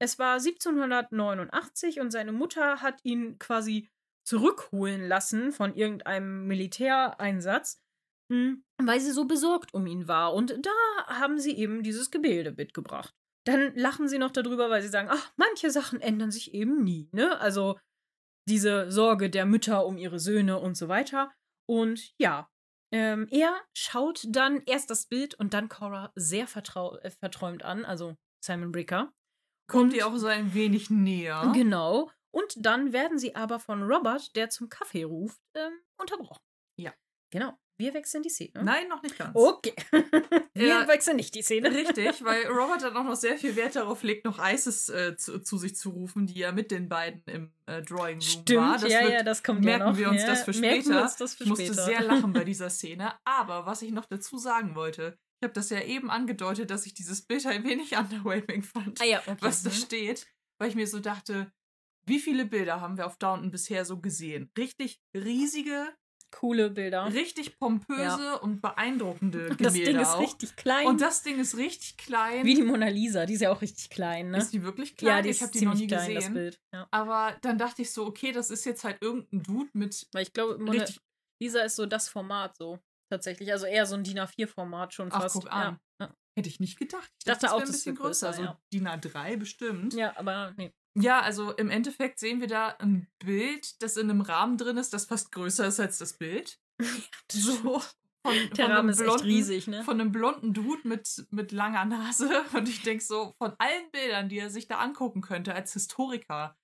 Es war 1789 und seine Mutter hat ihn quasi zurückholen lassen von irgendeinem Militäreinsatz, hm, weil sie so besorgt um ihn war. Und da haben sie eben dieses Gemälde mitgebracht. Dann lachen sie noch darüber, weil sie sagen, ach, manche Sachen ändern sich eben nie, ne? Also diese Sorge der Mütter um ihre Söhne und so weiter. Und ja, ähm, er schaut dann erst das Bild und dann Cora sehr vertrau äh, verträumt an, also Simon Bricker. Kommt ihr auch so ein wenig näher? Genau. Und dann werden sie aber von Robert, der zum Kaffee ruft, ähm, unterbrochen. Ja. Genau. Wir wechseln die Szene. Nein, noch nicht ganz. Okay. Wir Ja. wechseln nicht die Szene. Richtig, weil Robert dann auch noch sehr viel Wert darauf legt, noch Isis äh, zu, zu sich zu rufen, die ja mit den beiden im äh, Drawing Room Stimmt, war. Das ja, wird, ja, das kommt merken ja noch. wir uns ja, das für merken wir später. uns das für ich musste später. sehr lachen bei dieser Szene. Aber was ich noch dazu sagen wollte, ich habe das ja eben angedeutet, dass ich dieses Bild ein wenig underwhelming fand, ah ja, okay. was da Mhm. steht, weil ich mir so dachte, wie viele Bilder haben wir auf Downton bisher so gesehen? Richtig riesige, Coole Bilder. richtig pompöse und beeindruckende Gemälde Das Ding ist auch. richtig klein. Und das Ding ist richtig klein. Wie die Mona Lisa, die ist ja auch richtig klein, ne? Ist die wirklich klein? ja, die ich habe die noch nie klein, das gesehen. Bild. Ja. Aber dann dachte ich so, okay, das ist jetzt halt irgendein Dude mit Weil ich glaube, Mona. Lisa ist so das Format so. Tatsächlich. Also eher so ein DIN A4-Format schon Ach, fast. guck an. Ja. Ja. Hätte ich nicht gedacht. Ich Dachte das auch, ein das bisschen größer, größer. So ja. DIN A3 bestimmt. ja, aber nee. Ja, also im Endeffekt sehen wir da ein Bild, das in einem Rahmen drin ist, das fast größer ist als das Bild. So. Von, Der von einem Rahmen ist echt blonden- riesig, ne? Von einem blonden Dude mit, mit langer Nase. Und ich denke so, von allen Bildern, die er sich da angucken könnte als Historiker,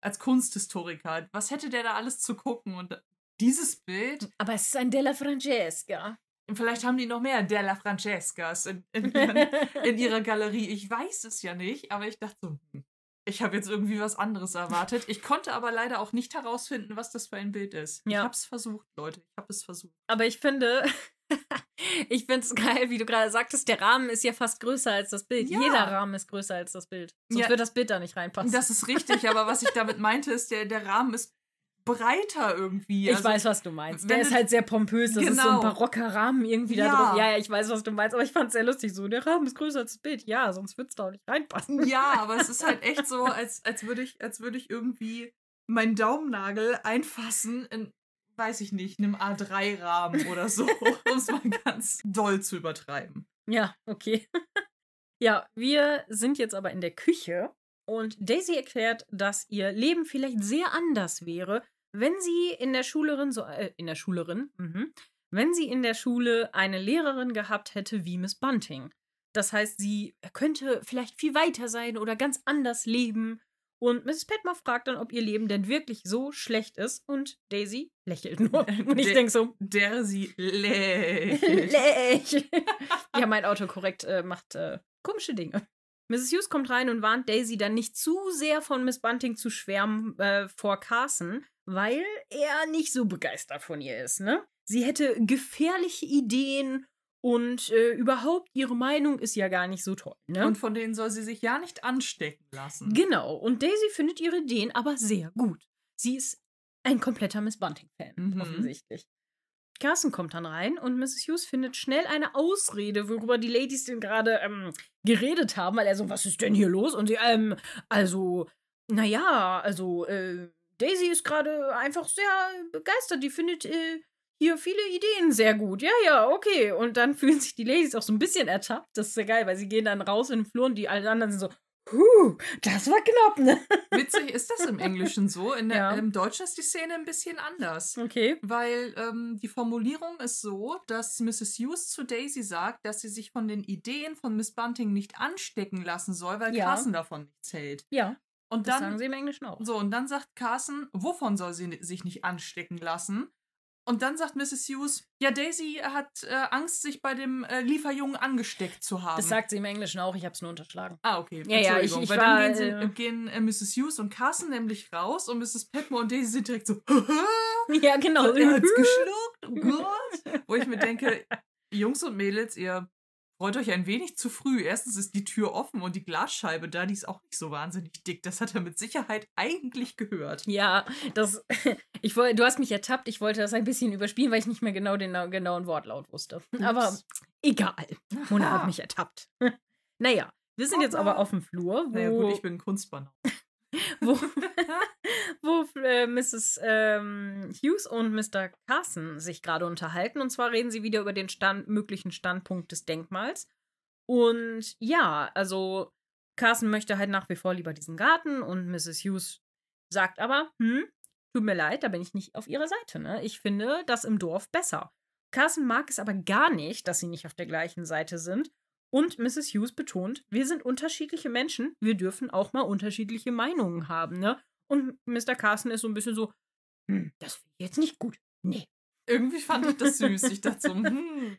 als Kunsthistoriker, was hätte der da alles zu gucken? Und dieses Bild, Aber es ist ein Della Francesca. vielleicht haben die noch mehr Della Francescas in, in, ihren, in ihrer Galerie. Ich weiß es ja nicht, aber ich dachte so, hm, ich habe jetzt irgendwie was anderes erwartet. Ich konnte aber leider auch nicht herausfinden, was das für ein Bild ist. Ich Ja. habe es versucht, Leute. Ich habe es versucht. Aber ich finde, ich finde es geil, wie du gerade sagtest, der Rahmen ist ja fast größer als das Bild. Ja. Jeder Rahmen ist größer als das Bild. Sonst Ja. wird das Bild da nicht reinpassen. Das ist richtig, aber was ich damit meinte, ist, der, der Rahmen ist breiter irgendwie. ich Also, weiß, was du meinst. Der ist halt sehr pompös. Das ist so ein Genau. barocker Rahmen irgendwie da Ja. drum. Ja, ja, ich weiß, was du meinst. Aber ich fand es sehr lustig. So, der Rahmen ist größer als das Bild. Ja, sonst wird es da auch nicht reinpassen. Ja, aber es ist halt echt so, als, als würde ich, als würde ich irgendwie meinen Daumennagel einfassen in, weiß ich nicht, einem A3-Rahmen oder so, um es mal ganz doll zu übertreiben. Ja, okay. ja, wir sind jetzt aber in der Küche und Daisy erklärt, dass ihr Leben vielleicht sehr anders wäre, wenn sie in der Schulerin so äh, in der Schulerin, mhm, wenn sie in der Schule eine Lehrerin gehabt hätte wie Miss Bunting. Das heißt, sie könnte vielleicht viel weiter sein oder ganz anders leben. Und Mrs. Petmore fragt dann, ob ihr Leben denn wirklich so schlecht ist. Und Daisy lächelt nur. Und ich denke so, Der sie lächelt. Lech. ja, mein Autokorrekt äh, macht äh, komische Dinge. Mrs. Hughes kommt rein und warnt Daisy dann nicht zu sehr von Miss Bunting zu schwärmen äh, vor Carson, weil er nicht so begeistert von ihr ist, ne? Sie hätte gefährliche Ideen und äh, überhaupt ihre Meinung ist ja gar nicht so toll, ne? Und von denen soll sie sich ja nicht anstecken lassen. Genau, und Daisy findet ihre Ideen aber sehr gut. Sie ist ein kompletter Miss Bunting-Fan, Mhm. offensichtlich. Carson kommt dann rein und Mrs. Hughes findet schnell eine Ausrede, worüber die Ladies denn gerade ähm, geredet haben, weil er so, was ist denn hier los? Und sie, ähm, also, naja, also, äh, Daisy ist gerade einfach sehr begeistert. Die findet äh, hier viele Ideen sehr gut. Ja, ja, okay. Und dann fühlen sich die Ladies auch so ein bisschen ertappt. Das ist sehr geil, weil sie gehen dann raus in den Flur und die alle anderen sind so, Huh, das war knapp, ne? Witzig ist das im Englischen so. In der, Ja. Im Deutschen ist die Szene ein bisschen anders. Okay. Weil ähm, die Formulierung ist so, dass Mrs. Hughes zu Daisy sagt, dass sie sich von den Ideen von Miss Bunting nicht anstecken lassen soll, weil Ja. Carson davon nichts hält. Ja, Und das dann sagen sie im Englischen auch. So, und dann sagt Carson, wovon soll sie sich nicht anstecken lassen? Und dann sagt Mrs. Hughes, ja, Daisy hat äh, Angst, sich bei dem äh, Lieferjungen angesteckt zu haben. Das sagt sie im Englischen auch, ich habe es nur unterschlagen. ah, okay. Ja, ja, ich- ich Weil war, dann gehen, sie, äh, gehen äh, Mrs. Hughes und Carson nämlich raus und Mrs. Petmore und Daisy sind direkt so, Ja, genau. er hat's geschluckt, oh Gott. Wo ich mir denke, Jungs und Mädels, ihr freut euch ein wenig zu früh. Erstens ist die Tür offen und die Glasscheibe da, die ist auch nicht so wahnsinnig dick. Das hat er mit Sicherheit eigentlich gehört. Ja, das. Ich wollte, du hast mich ertappt. Ich wollte das ein bisschen überspielen, weil ich nicht mehr genau den na- genauen Wortlaut wusste. Aber Ups. egal. Mona hat Aha. mich ertappt. Naja, wir sind jetzt aber auf dem Flur, wo, Naja, gut, ich bin Kunstbanner. Wo, wo äh, Mrs. Ähm, Hughes und Mr. Carson sich gerade unterhalten. Und zwar reden sie wieder über den Stand, möglichen Standpunkt des Denkmals. Und ja, also Carson möchte halt nach wie vor lieber diesen Garten und Mrs. Hughes sagt aber, hm, tut mir leid, da bin ich nicht auf ihrer Seite. Ne? Ich finde das im Dorf besser. Carson mag es aber gar nicht, dass sie nicht auf der gleichen Seite sind. Und Mrs. Hughes betont, wir sind unterschiedliche Menschen, wir dürfen auch mal unterschiedliche Meinungen haben, ne? Und Mr. Carson ist so ein bisschen so, hm, das finde ich jetzt nicht gut. Nee. Irgendwie fand ich das süß. Ich dachte so, hm,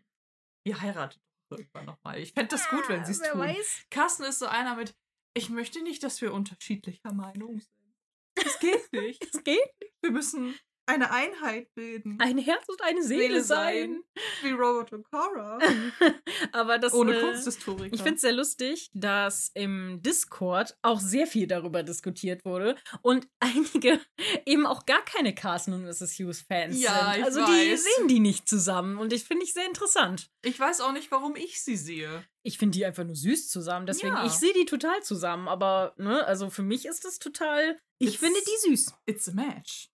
ihr heiratet irgendwann nochmal. Ich fände das gut, wenn sie es tun. weiß. Carsten ist so einer mit, ich möchte nicht, dass wir unterschiedlicher Meinung sind. Das geht nicht. Es geht. Wir müssen eine Einheit bilden. Ein Herz und eine Seele, sein. Wie Robert und Cora. aber das Ohne äh, Kunsthistoriker. Ich finde es sehr lustig, dass im Discord auch sehr viel darüber diskutiert wurde und einige eben auch gar keine Carson und Mrs. Hughes Fans Ja, sind. ich Also die weiß. sehen die nicht zusammen und ich finde ich sehr interessant. Ich weiß auch nicht, warum ich sie sehe. Ich finde die einfach nur süß zusammen, deswegen Ja. ich sehe die total zusammen, aber ne, also für mich ist das total ich It's- finde die süß. It's a match.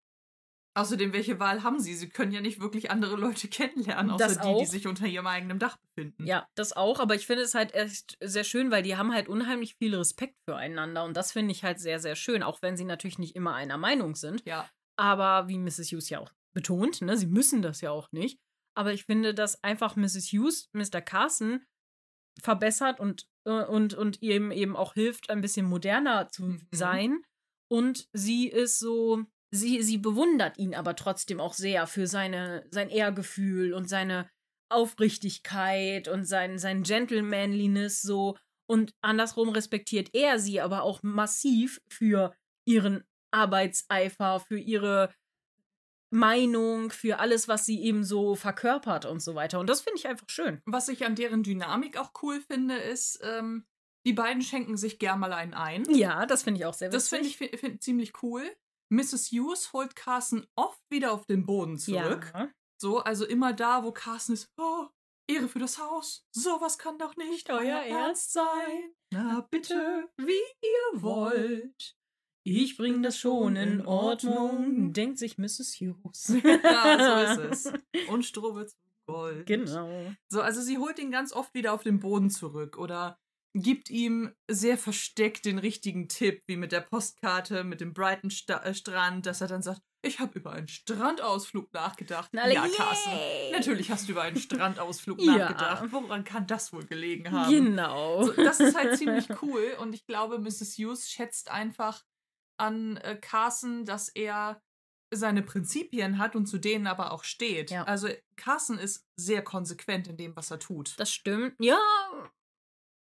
Außerdem, welche Wahl haben sie? Sie können ja nicht wirklich andere Leute kennenlernen, außer Das die, die sich unter ihrem eigenen Dach befinden. Ja, das auch, aber ich finde es halt echt sehr schön, weil die haben halt unheimlich viel Respekt füreinander und das finde ich halt sehr sehr schön, auch wenn sie natürlich nicht immer einer Meinung sind. Ja. Aber wie Mrs. Hughes ja auch betont, ne, sie müssen das ja auch nicht. Aber ich finde, dass einfach Mrs. Hughes Mr. Carson verbessert und, äh, und, und ihm eben auch hilft, ein bisschen moderner zu Mhm. sein. Und sie ist so, sie, sie bewundert ihn aber trotzdem auch sehr für seine, sein Ehrgefühl und seine Aufrichtigkeit und sein, sein Gentlemanliness so. Und andersrum respektiert er sie aber auch massiv für ihren Arbeitseifer, für ihre Meinung, für alles, was sie eben so verkörpert und so weiter. Und das finde ich einfach schön. Was ich an deren Dynamik auch cool finde, ist, ähm, die beiden schenken sich gern mal einen ein. Ja, das finde ich auch sehr witzig. Das finde ich fi- find, ziemlich cool. Mrs. Hughes holt Carson oft wieder auf den Boden zurück. Ja. So, also immer da, wo Carson ist, oh, Ehre für das Haus, sowas kann doch nicht euer Ernst sein. Na bitte, wie ihr wollt. Ich bring das schon in Ordnung, denkt sich Mrs. Hughes. Ja, so ist es. Und Stroh wird zu Gold. Genau. So, also sie holt ihn ganz oft wieder auf den Boden zurück oder gibt ihm sehr versteckt den richtigen Tipp, wie mit der Postkarte, mit dem Brighton Sta äh, Strand, dass er dann sagt, ich habe über einen Strandausflug nachgedacht. Alle, ja, Carsten, yay! natürlich hast du über einen Strandausflug Ja. nachgedacht. Woran kann das wohl gelegen haben? Genau. So, das ist halt ziemlich cool und ich glaube, Mrs. Hughes schätzt einfach an äh, Carson, dass er seine Prinzipien hat und zu denen aber auch steht. Ja. Also Carson ist sehr konsequent in dem, was er tut. Das stimmt. Ja,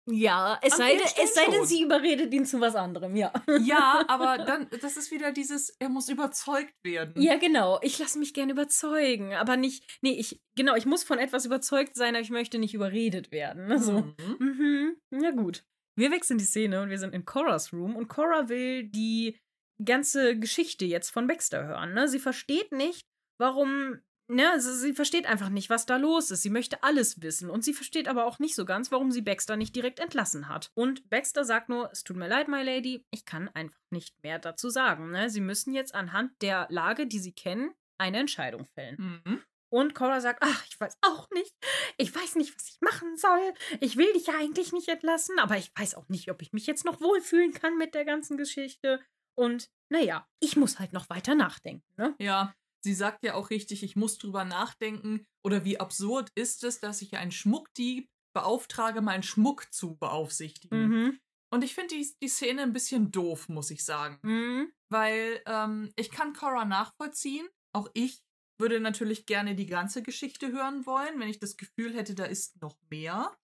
Ja, es sei, denn, es sei denn, sie überredet ihn zu was anderem, ja. Ja, aber dann, das ist wieder dieses, er muss überzeugt werden. Ja, genau. Ich lasse mich gerne überzeugen, aber nicht. Nee, ich. Genau, ich muss von etwas überzeugt sein, aber ich möchte nicht überredet werden. ne, So. Mhm. Mhm. Ja, gut. Wir wechseln die Szene und wir sind in Coras Room und Cora will die ganze Geschichte jetzt von Baxter hören. Ne? Sie versteht nicht, warum. Ne, also sie versteht einfach nicht, was da los ist. Sie möchte alles wissen. Und sie versteht aber auch nicht so ganz, warum sie Baxter nicht direkt entlassen hat. Und Baxter sagt nur: Es tut mir leid, my lady, ich kann einfach nicht mehr dazu sagen. Ne? Sie müssen jetzt anhand der Lage, die sie kennen, eine Entscheidung fällen. Mhm. Und Cora sagt, ach, ich weiß auch nicht. Ich weiß nicht, was ich machen soll. Ich will dich ja eigentlich nicht entlassen, aber ich weiß auch nicht, ob ich mich jetzt noch wohlfühlen kann mit der ganzen Geschichte. Und naja, ich muss halt noch weiter nachdenken, ne? Ja, sie sagt ja auch richtig, ich muss drüber nachdenken. Oder wie absurd ist es, dass ich einen Schmuckdieb beauftrage, meinen Schmuck zu beaufsichtigen. Mhm. Und ich finde die, die Szene ein bisschen doof, muss ich sagen. Mhm. Weil ähm, ich kann Cora nachvollziehen. Auch ich würde natürlich gerne die ganze Geschichte hören wollen, wenn ich das Gefühl hätte, da ist noch mehr.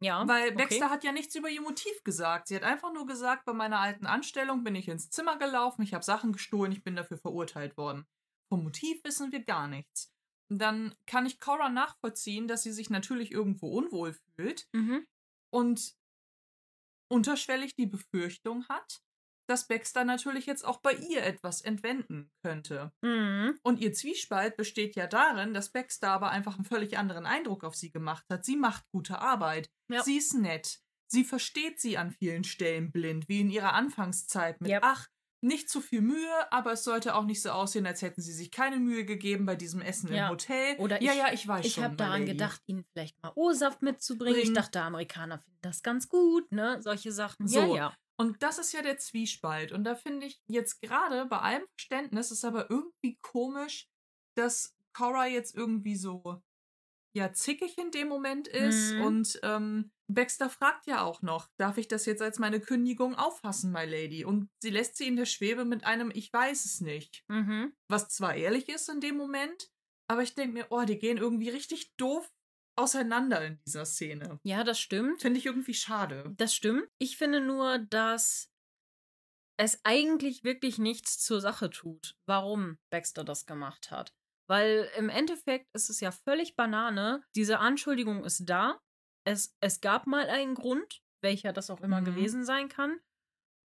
Ja. Weil okay. Baxter hat ja nichts über ihr Motiv gesagt. Sie hat einfach nur gesagt, bei meiner alten Anstellung bin ich ins Zimmer gelaufen, ich habe Sachen gestohlen, ich bin dafür verurteilt worden. Vom Motiv wissen wir gar nichts. Dann kann ich Cora nachvollziehen, dass sie sich natürlich irgendwo unwohl fühlt Mhm. und unterschwellig die Befürchtung hat, dass Baxter natürlich jetzt auch bei ihr etwas entwenden könnte. Mhm. Und ihr Zwiespalt besteht ja darin, dass Baxter aber einfach einen völlig anderen Eindruck auf sie gemacht hat. Sie macht gute Arbeit. Ja. Sie ist nett. Sie versteht sie an vielen Stellen blind, wie in ihrer Anfangszeit mit, Yep. ach, nicht zu viel Mühe, aber es sollte auch nicht so aussehen, als hätten sie sich keine Mühe gegeben bei diesem Essen Ja. im Hotel. Oder ja, ich- ja, ich weiß Ich schon. habe my daran gedacht, ihnen vielleicht mal O-Saft mitzubringen. Ich Bringen. dachte, Amerikaner finden das ganz gut, ne? Solche Sachen. So. Ja, ja. Und das ist ja der Zwiespalt. Und da finde ich jetzt gerade bei allem Verständnis ist aber irgendwie komisch, dass Cora jetzt irgendwie so ja zickig in dem Moment ist. Mhm. Und ähm, Baxter fragt ja auch noch, darf ich das jetzt als meine Kündigung auffassen, my lady? Und sie lässt sie in der Schwebe mit einem Ich weiß es nicht. Mhm. Was zwar ehrlich ist in dem Moment, aber ich denke mir, oh, die gehen irgendwie richtig doof auseinander in dieser Szene. Ja, das stimmt. Finde ich irgendwie schade. Das stimmt. Ich finde nur, dass es eigentlich wirklich nichts zur Sache tut, warum Baxter das gemacht hat. Weil im Endeffekt ist es ja völlig Banane. Diese Anschuldigung ist da. Es, es gab mal einen Grund, welcher das auch immer Mhm. gewesen sein kann.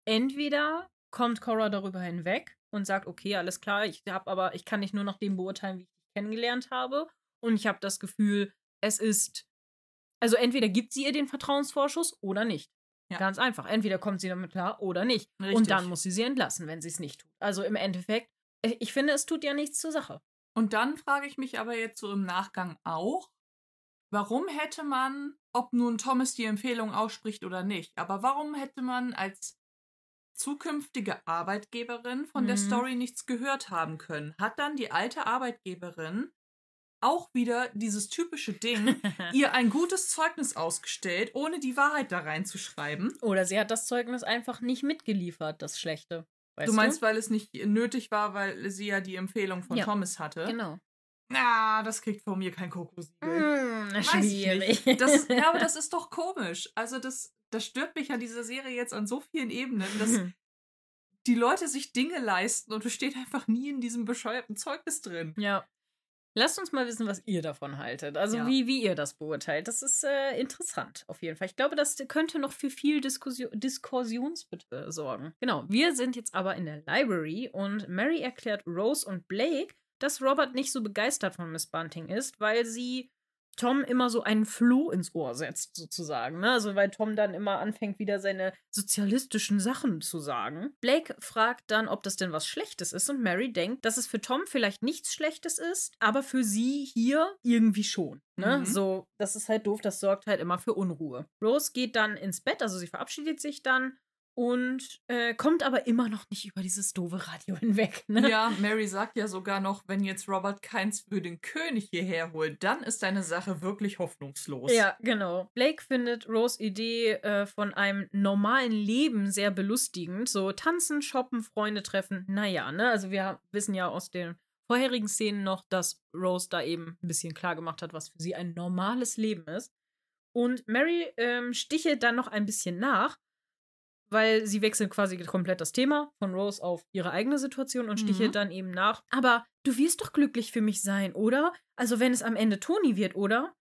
Entweder kommt Cora darüber hinweg und sagt, okay, alles klar, ich habe aber, ich kann dich nur nach dem beurteilen, wie ich dich kennengelernt habe. Und ich habe das Gefühl, es ist, also entweder gibt sie ihr den Vertrauensvorschuss oder nicht. Ja. Ganz einfach. Entweder kommt sie damit klar oder nicht. Richtig. Und dann muss sie sie entlassen, wenn sie es nicht tut. Also im Endeffekt, ich ich finde, es tut ja nichts zur Sache. Und dann frage ich mich aber jetzt so im Nachgang auch, warum hätte man, ob nun Thomas die Empfehlung ausspricht oder nicht, aber warum hätte man als zukünftige Arbeitgeberin von der Mhm. Story nichts gehört haben können? Hat dann die alte Arbeitgeberin auch wieder dieses typische Ding, ihr ein gutes Zeugnis ausgestellt, ohne die Wahrheit da reinzuschreiben? Oder sie hat das Zeugnis einfach nicht mitgeliefert, das Schlechte. Weißt du meinst, weil es nicht nötig war, weil sie ja die Empfehlung von Ja. Thomas hatte? Genau. Na, das kriegt von mir kein Kokosiegel. Hm, ich schwierig. nicht. Das, ja, aber das ist doch komisch. Also das, das stört mich an dieser Serie jetzt an so vielen Ebenen, dass die Leute sich Dinge leisten und es steht einfach nie in diesem bescheuerten Zeugnis drin. ja. Lasst uns mal wissen, was ihr davon haltet. Also Ja. wie, wie ihr das beurteilt. Das ist äh, interessant, auf jeden Fall. Ich glaube, das könnte noch für viel Diskussion, Diskussionsbitte sorgen. Genau, wir sind jetzt aber in der Library und Mary erklärt Rose und Blake, dass Robert nicht so begeistert von Miss Bunting ist, weil sie Tom immer so einen Floh ins Ohr setzt, sozusagen. Ne? Also, weil Tom dann immer anfängt, wieder seine sozialistischen Sachen zu sagen. Blake fragt dann, ob das denn was Schlechtes ist, und Mary denkt, dass es für Tom vielleicht nichts Schlechtes ist, aber für sie hier irgendwie schon. Ne? Mhm. So, das ist halt doof, das sorgt halt immer für Unruhe. Rose geht dann ins Bett, also sie verabschiedet sich dann und äh, kommt aber immer noch nicht über dieses doofe Radio hinweg. Ne? Ja, Mary sagt ja sogar noch, wenn jetzt Robert keins für den König hierher holt, dann ist deine Sache wirklich hoffnungslos. Ja, genau. Blake findet Rose Idee äh, von einem normalen Leben sehr belustigend. So tanzen, shoppen, Freunde treffen. Naja, ne? Also wir wissen ja aus den vorherigen Szenen noch, dass Rose da eben ein bisschen klar gemacht hat, was für sie ein normales Leben ist. Und Mary ähm, stichelt dann noch ein bisschen nach, weil sie wechselt quasi komplett das Thema von Rose auf ihre eigene Situation und stichelt Mhm. dann eben nach. Aber du wirst doch glücklich für mich sein, oder? Also wenn es am Ende Toni wird, oder?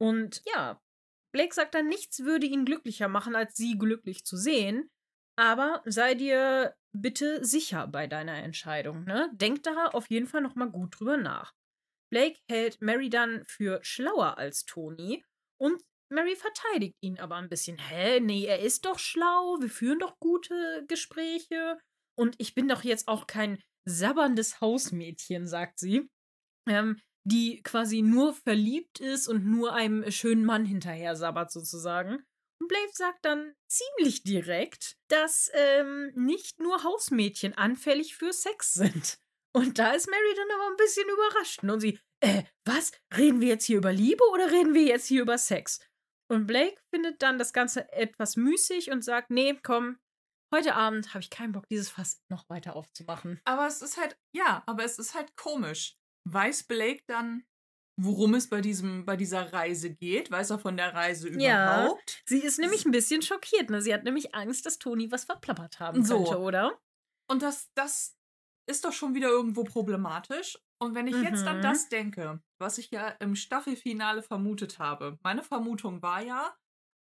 Und ja, Blake sagt dann, nichts würde ihn glücklicher machen, als sie glücklich zu sehen. Aber sei dir bitte sicher bei deiner Entscheidung, ne? Denk da auf jeden Fall noch mal gut drüber nach. Blake hält Mary dann für schlauer als Toni und Mary verteidigt ihn aber ein bisschen. Hä? Nee, er ist doch schlau, wir führen doch gute Gespräche und ich bin doch jetzt auch kein sabberndes Hausmädchen, sagt sie, ähm, die quasi nur verliebt ist und nur einem schönen Mann hinterher sabbert sozusagen. Und Blake sagt dann ziemlich direkt, dass ähm, nicht nur Hausmädchen anfällig für Sex sind. Und da ist Mary dann aber ein bisschen überrascht. Und sie, äh, was? Reden wir jetzt hier über Liebe oder reden wir jetzt hier über Sex? Und Blake findet dann das Ganze etwas müßig und sagt, nee, komm, heute Abend habe ich keinen Bock, dieses Fass noch weiter aufzumachen. Aber es ist halt, ja, aber es ist halt komisch. Weiß Blake dann, worum es bei diesem, bei dieser Reise geht? Weiß er von der Reise Ja. überhaupt? Sie ist nämlich ein bisschen schockiert, ne? Sie hat nämlich Angst, dass Toni was verplappert haben So. könnte, oder? Und das, das ist doch schon wieder irgendwo problematisch. Und wenn ich jetzt an Mhm. das denke, was ich ja im Staffelfinale vermutet habe, meine Vermutung war ja,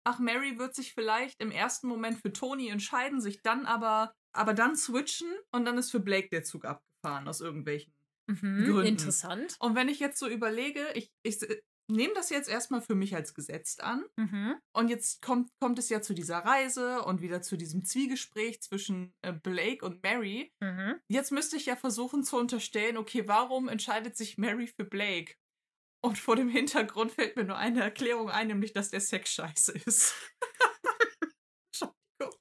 ach, Mary wird sich vielleicht im ersten Moment für Tony entscheiden, sich dann aber, aber dann switchen und dann ist für Blake der Zug abgefahren aus irgendwelchen. Mhm, Gründen. interessant. Und wenn ich jetzt so überlege, ich, ich nehme das jetzt erstmal für mich als gesetzt an. Mhm. Und jetzt kommt, kommt es ja zu dieser Reise und wieder zu diesem Zwiegespräch zwischen äh, Blake und Mary. Mhm. Jetzt müsste ich ja versuchen zu unterstellen, okay, warum entscheidet sich Mary für Blake? Und vor dem Hintergrund fällt mir nur eine Erklärung ein, nämlich, dass der Sex scheiße ist. Entschuldigung.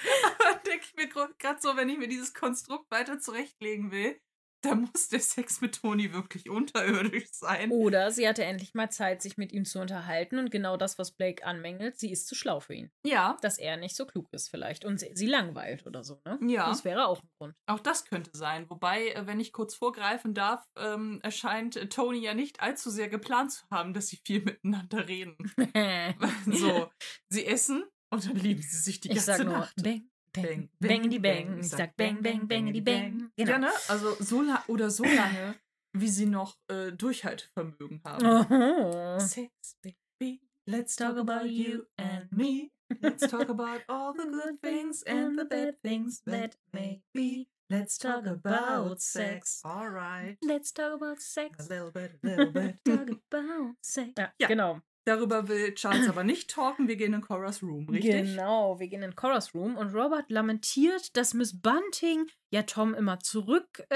Aber denke ich mir gerade so, wenn ich mir dieses Konstrukt weiter zurechtlegen will, da muss der Sex mit Toni wirklich unterirdisch sein. Oder sie hatte endlich mal Zeit, sich mit ihm zu unterhalten und genau das, was Blake anmängelt, sie ist zu schlau für ihn. Ja, Dass er nicht so klug ist vielleicht und sie, sie langweilt oder so, ne? Ja. Das wäre auch ein Grund. Auch das könnte sein. Wobei, äh, wenn ich kurz vorgreifen darf, ähm, erscheint äh, Tony ja nicht allzu sehr geplant zu haben, dass sie viel miteinander reden. so, sie essen und dann lieben sie sich die ich ganze sag nur, Nacht. bang, bang, bang, die bang. Ich sag bang, bang, bang, die bang. Genau. Ja, ne? Also so la oder so lange, wie sie noch äh, Durchhaltevermögen haben. Oh. Sex, baby, let's talk about you and me. Let's talk about all the good things and the bad things that may be. Let's talk about sex. Alright. Let's talk about A sex. little bit, a little bit. talk about sex. Ja, Ja. genau. Darüber will Charles aber nicht talken. Wir gehen in Cora's Room, richtig? Genau, wir gehen in Cora's Room und Robert lamentiert, dass Miss Bunting ja Tom immer zurückhält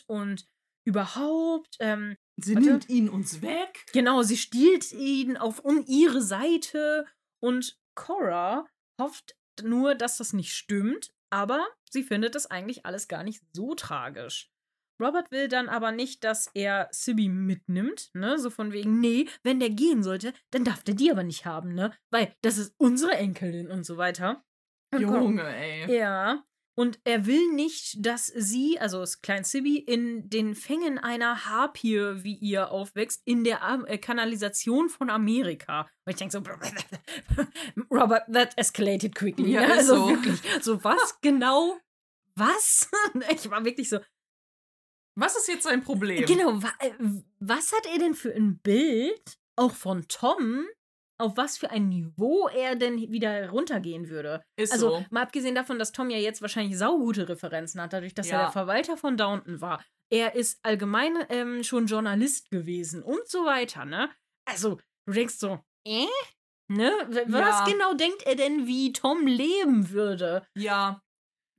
äh, und überhaupt, ähm, Sie Warte. nimmt ihn uns weg. genau, sie stiehlt ihn auf um ihre Seite und Cora hofft nur, dass das nicht stimmt, aber sie findet das eigentlich alles gar nicht so tragisch. Robert will dann aber nicht, dass er Sibby mitnimmt, ne? So von wegen, nee, wenn der gehen sollte, dann darf der die aber nicht haben, ne? Weil das ist unsere Enkelin und so weiter. Und Junge, ey. ja. Und er will nicht, dass sie, also das Klein Sibby, in den Fängen einer Harpie, wie ihr aufwächst, in der Am äh, Kanalisation von Amerika. Und ich denke so, Robert, that escalated quickly. Ja, ne? also so. wirklich, so was genau? Was? ich war wirklich so, Was ist jetzt sein Problem? genau, wa äh, was hat er denn für ein Bild, auch von Tom, auf was für ein Niveau er denn wieder runtergehen würde? Ist Also, so. mal abgesehen davon, dass Tom ja jetzt wahrscheinlich saugute Referenzen hat, dadurch, dass er Ja. der Verwalter von Downton war. Er ist allgemein ähm, schon Journalist gewesen und so weiter, ne? Also, du denkst so, äh? Ne? Was Ja. genau denkt er denn, wie Tom leben würde? Ja,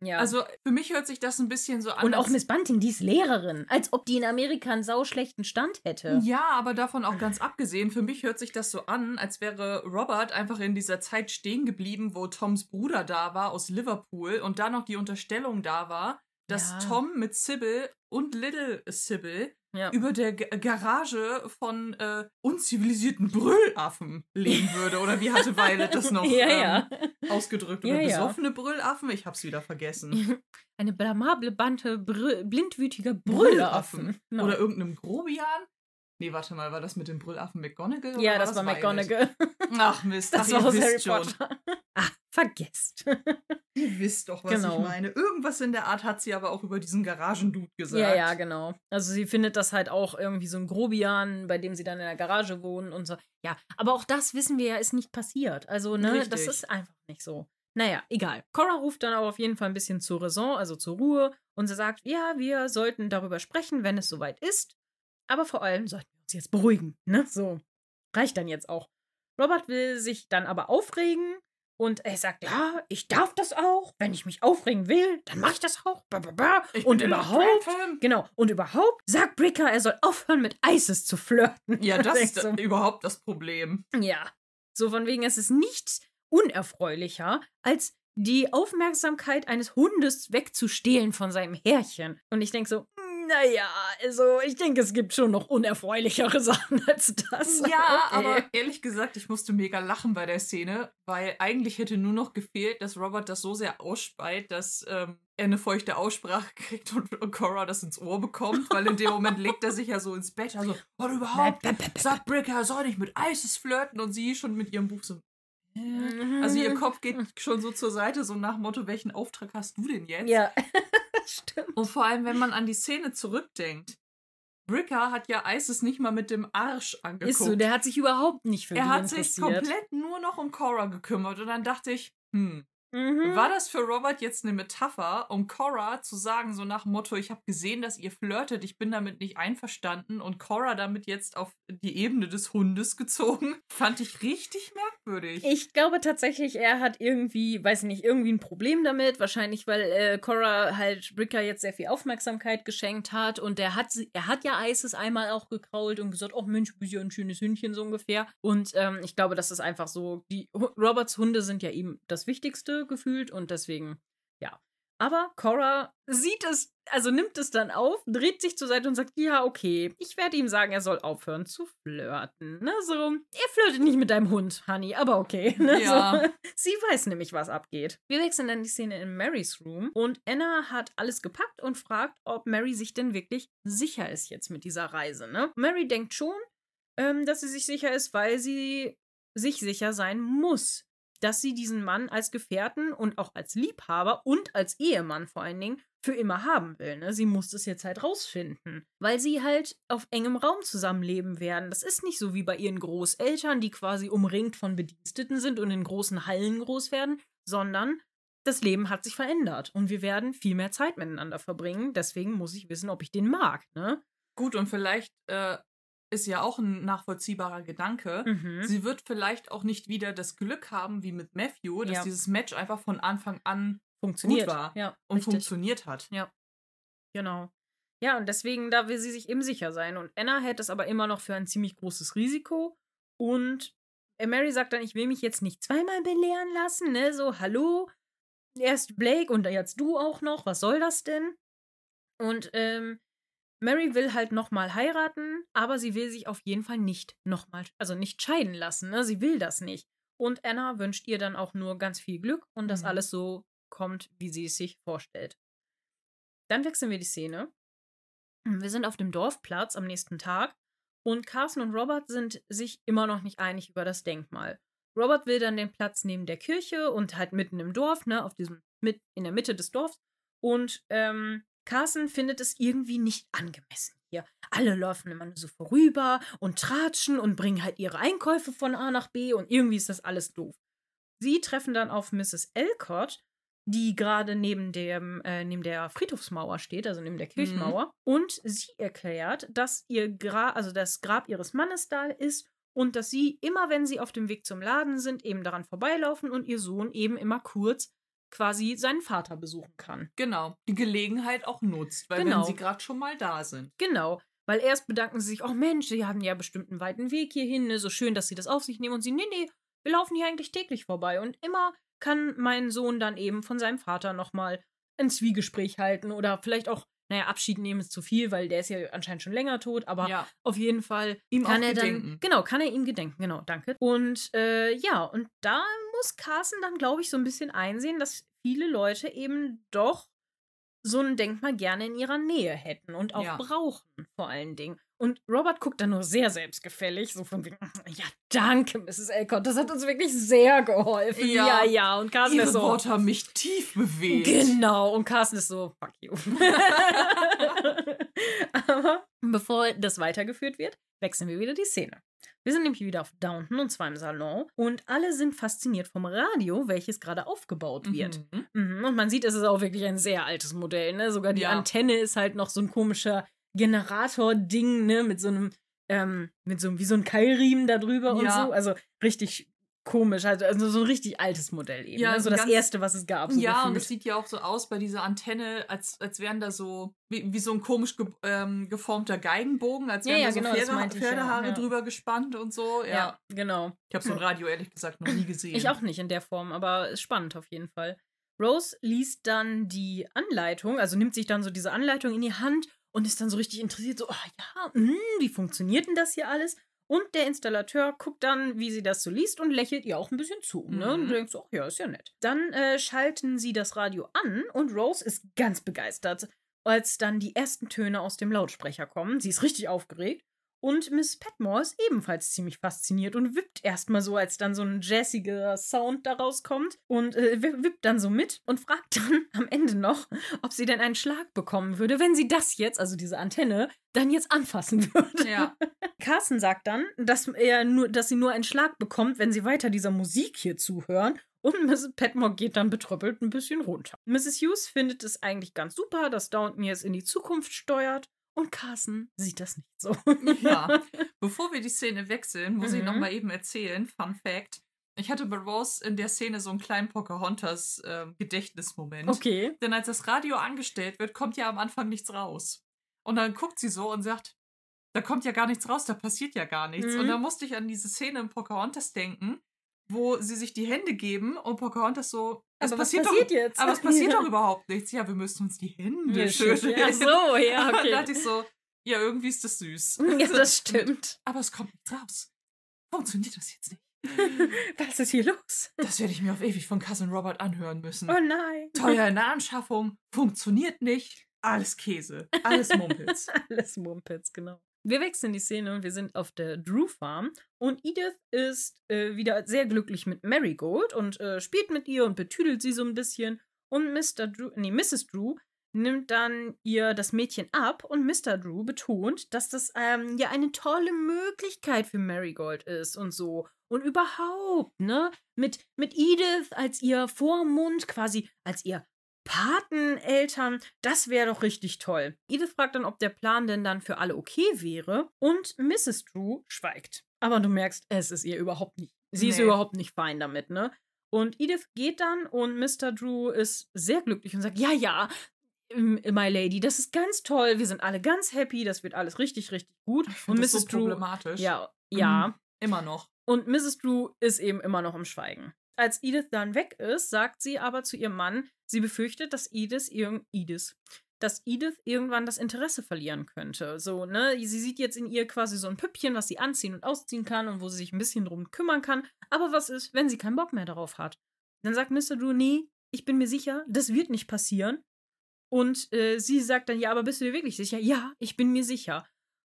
Ja. also für mich hört sich das ein bisschen so an. und auch Miss Bunting, die ist Lehrerin. Als ob die in Amerika einen sauschlechten Stand hätte. Ja, aber davon auch ganz abgesehen, für mich hört sich das so an, als wäre Robert einfach in dieser Zeit stehen geblieben, wo Toms Bruder da war aus Liverpool und da noch die Unterstellung da war, dass Ja. Tom mit Sybil und Little Sybil Ja. über der G Garage von äh, unzivilisierten Brüllaffen leben würde. Oder wie hatte Violet das noch ja, ja. Ähm, ausgedrückt? Ja, Oder ja. besoffene Brüllaffen? Ich hab's wieder vergessen. Eine blamable Bande br blindwütiger Brüllaffen. Brüllaffen. Genau. Oder irgendeinem Grobian? Nee, warte mal, war das mit dem Brüllaffen McGonagall? Ja, das, war McGonagall. Ach Mist, Das ach, war aus Harry schon. Potter. Ah, vergesst. Ihr wisst doch, was Genau. ich meine. Irgendwas in der Art hat sie aber auch über diesen Garagendude gesagt. Ja, ja, genau. Also sie findet das halt auch irgendwie so ein Grobian, bei dem sie dann in der Garage wohnen und so. Ja, aber auch das wissen wir ja, ist nicht passiert. Also, ne, das Richtig. ist einfach nicht so. Naja, egal. Cora ruft dann aber auf jeden Fall ein bisschen zur Raison, also zur Ruhe. Und sie sagt, ja, wir sollten darüber sprechen, wenn es soweit ist. Aber vor allem sollten wir uns jetzt beruhigen, ne? So. Reicht dann jetzt auch. Robert will sich dann aber aufregen und er sagt, ja, ich darf das auch. Wenn ich mich aufregen will, dann mache ich das auch. Ba, ba, ba. Ich Und überhaupt. Genau. Und überhaupt sagt Bricker, er soll aufhören mit Isis zu flirten. Ja, das ist du, überhaupt das Problem. Ja. So von wegen, es ist nichts unerfreulicher, als die Aufmerksamkeit eines Hundes wegzustehlen von seinem Herrchen. Und ich denke so, naja, also ich denke, es gibt schon noch unerfreulichere Sachen als das. Ja, Okay. aber ehrlich gesagt, ich musste mega lachen bei der Szene, weil eigentlich hätte nur noch gefehlt, dass Robert das so sehr ausspeit, dass ähm, er eine feuchte Aussprache kriegt und, und Cora das ins Ohr bekommt, weil in dem Moment legt er sich ja so ins Bett, also, oh, überhaupt, sagt Bricker, er soll nicht mit Isis flirten und sie schon mit ihrem Buch so. äh. Also ihr Kopf geht schon so zur Seite, so nach Motto, welchen Auftrag hast du denn jetzt? Ja, stimmt. Und vor allem, wenn man an die Szene zurückdenkt, Bricker hat ja Isis nicht mal mit dem Arsch angeguckt. Ist so, der hat sich überhaupt nicht für er hat sich komplett nur noch um Cora gekümmert und dann dachte ich, hm, Mhm. war das für Robert jetzt eine Metapher, um Cora zu sagen, so nach dem Motto, ich habe gesehen, dass ihr flirtet, ich bin damit nicht einverstanden und Cora damit jetzt auf die Ebene des Hundes gezogen? Fand ich richtig merkwürdig. Ich glaube tatsächlich, er hat irgendwie, weiß nicht, irgendwie ein Problem damit. Wahrscheinlich, weil äh, Cora halt Bricker jetzt sehr viel Aufmerksamkeit geschenkt hat. Und er hat, er hat ja Isis einmal auch gekrault und gesagt, oh Mensch, bist ja ein schönes Hündchen, so ungefähr. Und ähm, ich glaube, das ist einfach so, die Roberts Hunde sind ja ihm das Wichtigste gefühlt und deswegen, ja. Aber Cora sieht es, also nimmt es dann auf, dreht sich zur Seite und sagt, ja, okay, ich werde ihm sagen, er soll aufhören zu flirten. Ne? So, er flirtet nicht mit deinem Hund, Honey, aber okay. Ne? Ja. So. Sie weiß nämlich, was abgeht. Wir wechseln dann die Szene in Marys Room und Anna hat alles gepackt und fragt, ob Mary sich denn wirklich sicher ist jetzt mit dieser Reise. Ne? Mary denkt schon, ähm, dass sie sich sicher ist, weil sie sich sicher sein muss, dass sie diesen Mann als Gefährten und auch als Liebhaber und als Ehemann vor allen Dingen für immer haben will. Ne? Sie muss das jetzt halt rausfinden, weil sie halt auf engem Raum zusammenleben werden. Das ist nicht so wie bei ihren Großeltern, die quasi umringt von Bediensteten sind und in großen Hallen groß werden, sondern das Leben hat sich verändert und wir werden viel mehr Zeit miteinander verbringen. Deswegen muss ich wissen, ob ich den mag. Ne? Gut, und vielleicht äh, ist ja auch ein nachvollziehbarer Gedanke. Mhm. Sie wird vielleicht auch nicht wieder das Glück haben, wie mit Matthew, dass Ja. dieses Match einfach von Anfang an Funktioniert. war Ja, und richtig. funktioniert hat. Genau. Ja, und deswegen, da will sie sich eben sicher sein. Und Anna hält es aber immer noch für ein ziemlich großes Risiko. Und Mary sagt dann, ich will mich jetzt nicht zweimal belehren lassen, ne? So, hallo, erst Blake und jetzt du auch noch, was soll das denn? Und ähm, Mary will halt nochmal heiraten, aber sie will sich auf jeden Fall nicht nochmal, also nicht scheiden lassen, ne? Sie will das nicht. Und Anna wünscht ihr dann auch nur ganz viel Glück und dass Mhm. alles so kommt, wie sie es sich vorstellt. Dann wechseln wir die Szene. Wir sind auf dem Dorfplatz am nächsten Tag und Carson und Robert sind sich immer noch nicht einig über das Denkmal. Robert will dann den Platz neben der Kirche und halt mitten im Dorf, ne, auf diesem, mit, in der Mitte des Dorfs. Und ähm, Carson findet es irgendwie nicht angemessen hier. Alle laufen immer nur so vorüber und tratschen und bringen halt ihre Einkäufe von A nach B und irgendwie ist das alles doof. Sie treffen dann auf Mrs. Elcott, die gerade neben dem äh, neben der Friedhofsmauer steht, also neben der Kirchmauer, und sie erklärt, dass ihr Gra also das Grab ihres Mannes da ist und dass sie immer, wenn sie auf dem Weg zum Laden sind, eben daran vorbeilaufen und ihr Sohn eben immer kurz quasi seinen Vater besuchen kann. Genau. Die Gelegenheit auch nutzt, weil Genau. wenn sie gerade schon mal da sind. Genau. Weil erst bedanken sie sich, oh Mensch, sie haben ja bestimmt einen weiten Weg hierhin, ne? so schön, dass sie das auf sich nehmen. Und sie, nee, nee, wir laufen hier eigentlich täglich vorbei. Und immer kann mein Sohn dann eben von seinem Vater nochmal ein Zwiegespräch halten oder vielleicht auch, naja, Abschied nehmen ist zu viel, weil der ist ja anscheinend schon länger tot, aber ja. auf jeden Fall Ihm kann er dann, gedenken. genau, kann er ihm gedenken, genau, danke. Und äh, ja, und da muss Carsten dann, glaube ich, so ein bisschen einsehen, dass viele Leute eben doch so ein Denkmal gerne in ihrer Nähe hätten und auch Ja. brauchen, vor allen Dingen. Und Robert guckt dann nur sehr selbstgefällig, so von wegen, ja, danke, Mrs. Elcott, das hat uns wirklich sehr geholfen. Ja, ja. ja. Und Carsten Ihre ist so. Worte haben mich tief bewegt. Genau, und Carsten ist so, fuck you. Aber bevor das weitergeführt wird, wechseln wir wieder die Szene. Wir sind nämlich wieder auf Downton und zwar im Salon und alle sind fasziniert vom Radio, welches gerade aufgebaut wird. Mhm. Mhm. Und man sieht, es ist auch wirklich ein sehr altes Modell. Ne? Sogar die Ja. Antenne ist halt noch so ein komischer Generator-Ding, ne? Mit so einem, ähm, mit so einem, wie so ein Keilriemen da drüber und Ja. so. Also richtig komisch. Also, also so ein richtig altes Modell eben. Ja, ne? So so das ganz- erste, was es gab. So ja, und gefühlt. es sieht ja auch so aus bei dieser Antenne, als, als wären da so, wie, wie so ein komisch ge ähm, geformter Geigenbogen, als Ja, wären ja, da so genau, Pferde ja, Pferdehaare ja. drüber gespannt und so. Ja. ja, genau. Ich habe so ein Radio ehrlich gesagt noch nie gesehen. Ich auch nicht in der Form, aber ist spannend auf jeden Fall. Rose liest dann die Anleitung, also nimmt sich dann so diese Anleitung in die Hand und ist dann so richtig interessiert, so, ah ja, hm, wie funktioniert denn das hier alles? Und der Installateur guckt dann, wie sie das so liest und lächelt ihr auch ein bisschen zu. Ne? Und Mhm. du denkst, ach ja, ist ja nett. Dann äh, schalten sie das Radio an und Rose ist ganz begeistert, als dann die ersten Töne aus dem Lautsprecher kommen. Sie ist richtig aufgeregt. Und Miss Petmore ist ebenfalls ziemlich fasziniert und wippt erstmal so, als dann so ein jazziger Sound daraus kommt und äh, wi- wippt dann so mit und fragt dann am Ende noch, ob sie denn einen Schlag bekommen würde, wenn sie das jetzt, also diese Antenne, dann jetzt anfassen würde. Ja. Carsten sagt dann, dass er nur, dass sie nur einen Schlag bekommt, wenn sie weiter dieser Musik hier zuhören. Und Mrs. Petmore geht dann betröppelt ein bisschen runter. Mrs. Hughes findet es eigentlich ganz super, dass Downton jetzt in die Zukunft steuert. Und Carsten sieht das nicht so. ja. Bevor wir die Szene wechseln, muss ich Mhm. noch mal eben erzählen, Fun Fact. Ich hatte bei Rose in der Szene so einen kleinen Pocahontas äh, Gedächtnismoment. Okay. Denn als das Radio angestellt wird, kommt ja am Anfang nichts raus. Und dann guckt sie so und sagt, da kommt ja gar nichts raus, da passiert ja gar nichts. Mhm. Und da musste ich an diese Szene in Pocahontas denken, wo sie sich die Hände geben und Pocahontas so, es Aber was passiert, passiert doch, jetzt? Aber es passiert Ja. doch überhaupt nichts. Ja, wir müssen uns die Hände Ja, schütteln. Ach so, ja, Und dann okay. dachte ich so, ja, irgendwie ist das süß. Ja, das stimmt. Aber es kommt nichts raus. Funktioniert das jetzt nicht? Was ist hier los? Das werde ich mir auf ewig von Cousin Robert anhören müssen. Oh nein. Teuer in der Anschaffung, funktioniert nicht. Alles Käse, alles Mumpels. Alles Mumpets, genau. Wir wechseln die Szene und wir sind auf der Drew Farm und Edith ist äh, wieder sehr glücklich mit Marigold und äh, spielt mit ihr und betüdelt sie so ein bisschen und Mr. Drew, nee, Mrs. Drew nimmt dann ihr das Mädchen ab und Mr. Drew betont, dass das ähm, ja eine tolle Möglichkeit für Marigold ist und so. Und überhaupt, ne? Mit, mit Edith als ihr Vormund, quasi als ihr Pateneltern, das wäre doch richtig toll. Edith fragt dann, ob der Plan denn dann für alle okay wäre und Mrs. Drew schweigt. Aber du merkst, es ist ihr überhaupt nicht. Sie ist Nee. überhaupt nicht fein damit, ne? Und Edith geht dann und Mr. Drew ist sehr glücklich und sagt, ja, ja, My Lady, das ist ganz toll, wir sind alle ganz happy, das wird alles richtig, richtig gut. Und Mrs. so Drew, problematisch. ja, ja. Mhm. Immer noch. Und Mrs. Drew ist eben immer noch im Schweigen. Als Edith dann weg ist, sagt sie aber zu ihrem Mann, sie befürchtet, dass Edith, irg Edith, dass Edith irgendwann das Interesse verlieren könnte. So, ne? Sie sieht jetzt in ihr quasi so ein Püppchen, was sie anziehen und ausziehen kann und wo sie sich ein bisschen drum kümmern kann. Aber was ist, wenn sie keinen Bock mehr darauf hat? Dann sagt Mr. Drew, nee, ich bin mir sicher, das wird nicht passieren. Und äh, sie sagt dann, ja, aber bist du dir wirklich sicher? Ja, ich bin mir sicher.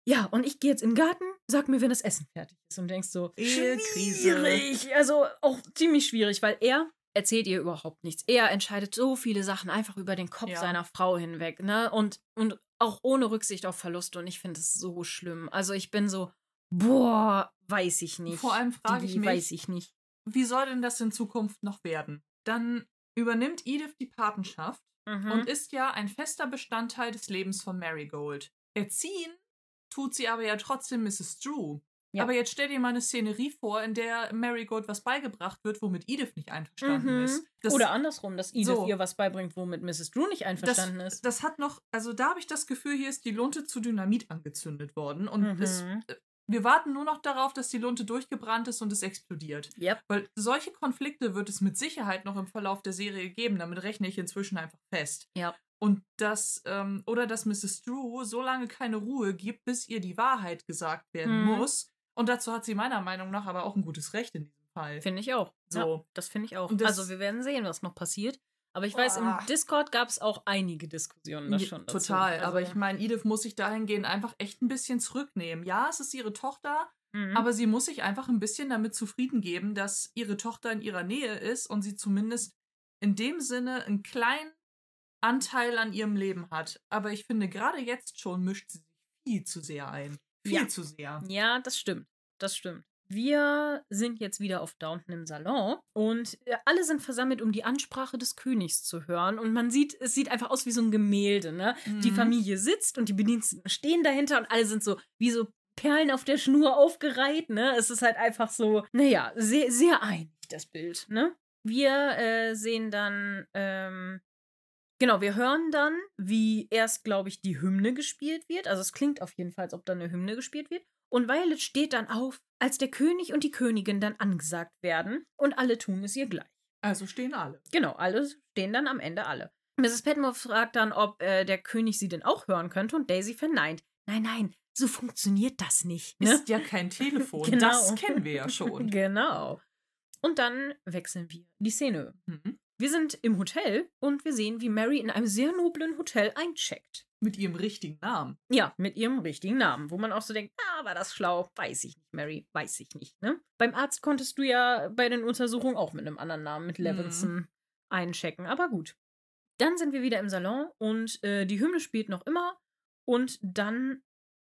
Ja, und ich gehe jetzt in den Garten, sag mir, wenn das Essen fertig ist. Und denkst so, Ehekrise. schwierig. Also auch ziemlich schwierig, weil er erzählt ihr überhaupt nichts. Er entscheidet so viele Sachen einfach über den Kopf Ja. seiner Frau hinweg, ne? Und, und auch ohne Rücksicht auf Verluste. Und ich finde es so schlimm. Also ich bin so, boah, weiß ich nicht. Vor allem frage ich mich, weiß ich nicht. wie soll denn das in Zukunft noch werden? Dann übernimmt Edith die Patenschaft Mhm. und ist ja ein fester Bestandteil des Lebens von Marigold. Erziehen tut sie aber ja trotzdem Mrs. Drew. Ja. Aber jetzt stell dir mal eine Szenerie vor, in der Marigold was beigebracht wird, womit Edith nicht einverstanden Mhm. ist. Das, Oder andersrum, dass Edith So. ihr was beibringt, womit Mrs. Drew nicht einverstanden das, ist. das hat noch, also da habe ich das Gefühl, hier ist die Lunte zu Dynamit angezündet worden. Und Mhm. es, wir warten nur noch darauf, dass die Lunte durchgebrannt ist und es explodiert. Yep. Weil solche Konflikte wird es mit Sicherheit noch im Verlauf der Serie geben. Damit rechne ich inzwischen einfach fest. Ja. Und dass, ähm, oder dass Mrs. Drew so lange keine Ruhe gibt, bis ihr die Wahrheit gesagt werden Mhm. muss. Und dazu hat sie meiner Meinung nach aber auch ein gutes Recht in diesem Fall. Finde ich auch. So. Ja, das finde ich auch. Also wir werden sehen, was noch passiert. Aber ich weiß, Ah. im Discord gab es auch einige Diskussionen da schon. dazu. Total, Also, aber ich meine, Edith muss sich dahingehend einfach echt ein bisschen zurücknehmen. Ja, es ist ihre Tochter, mhm. aber sie muss sich einfach ein bisschen damit zufrieden geben, dass ihre Tochter in ihrer Nähe ist und sie zumindest in dem Sinne einen kleinen Anteil an ihrem Leben hat. Aber ich finde, gerade jetzt schon mischt sie sich viel zu sehr ein. Viel Ja. zu sehr. Ja, das stimmt. Das stimmt. Wir sind jetzt wieder auf Downton im Salon und äh, alle sind versammelt, um die Ansprache des Königs zu hören. Und man sieht, es sieht einfach aus wie so ein Gemälde, ne? Die Mhm. Familie sitzt und die Bediensteten stehen dahinter und alle sind so wie so Perlen auf der Schnur aufgereiht, ne? Es ist halt einfach so, naja, sehr, sehr einig, das Bild, ne? Wir äh, sehen dann, ähm, genau, wir hören dann, wie erst, glaube ich, die Hymne gespielt wird. Also es klingt auf jeden Fall, als ob da eine Hymne gespielt wird. Und Violet steht dann auf, als der König und die Königin dann angesagt werden. Und alle tun es ihr gleich. Also stehen alle. Genau, alle stehen dann am Ende alle. Mrs. Petmore fragt dann, ob äh, der König sie denn auch hören könnte und Daisy verneint. Nein, nein, so funktioniert das nicht. Ne? Ist ja kein Telefon. Genau. Das kennen wir ja schon. genau. Und dann wechseln wir die Szene. Mhm. Wir sind im Hotel und wir sehen, wie Mary in einem sehr noblen Hotel eincheckt. Mit ihrem richtigen Namen. Ja, mit ihrem richtigen Namen, wo man auch so denkt, ah, war das schlau? Weiß ich nicht, Mary, weiß ich nicht, ne? Beim Arzt konntest du ja bei den Untersuchungen auch mit einem anderen Namen, mit Levinson, einchecken, aber gut. Dann sind wir wieder im Salon und äh, die Hymne spielt noch immer und dann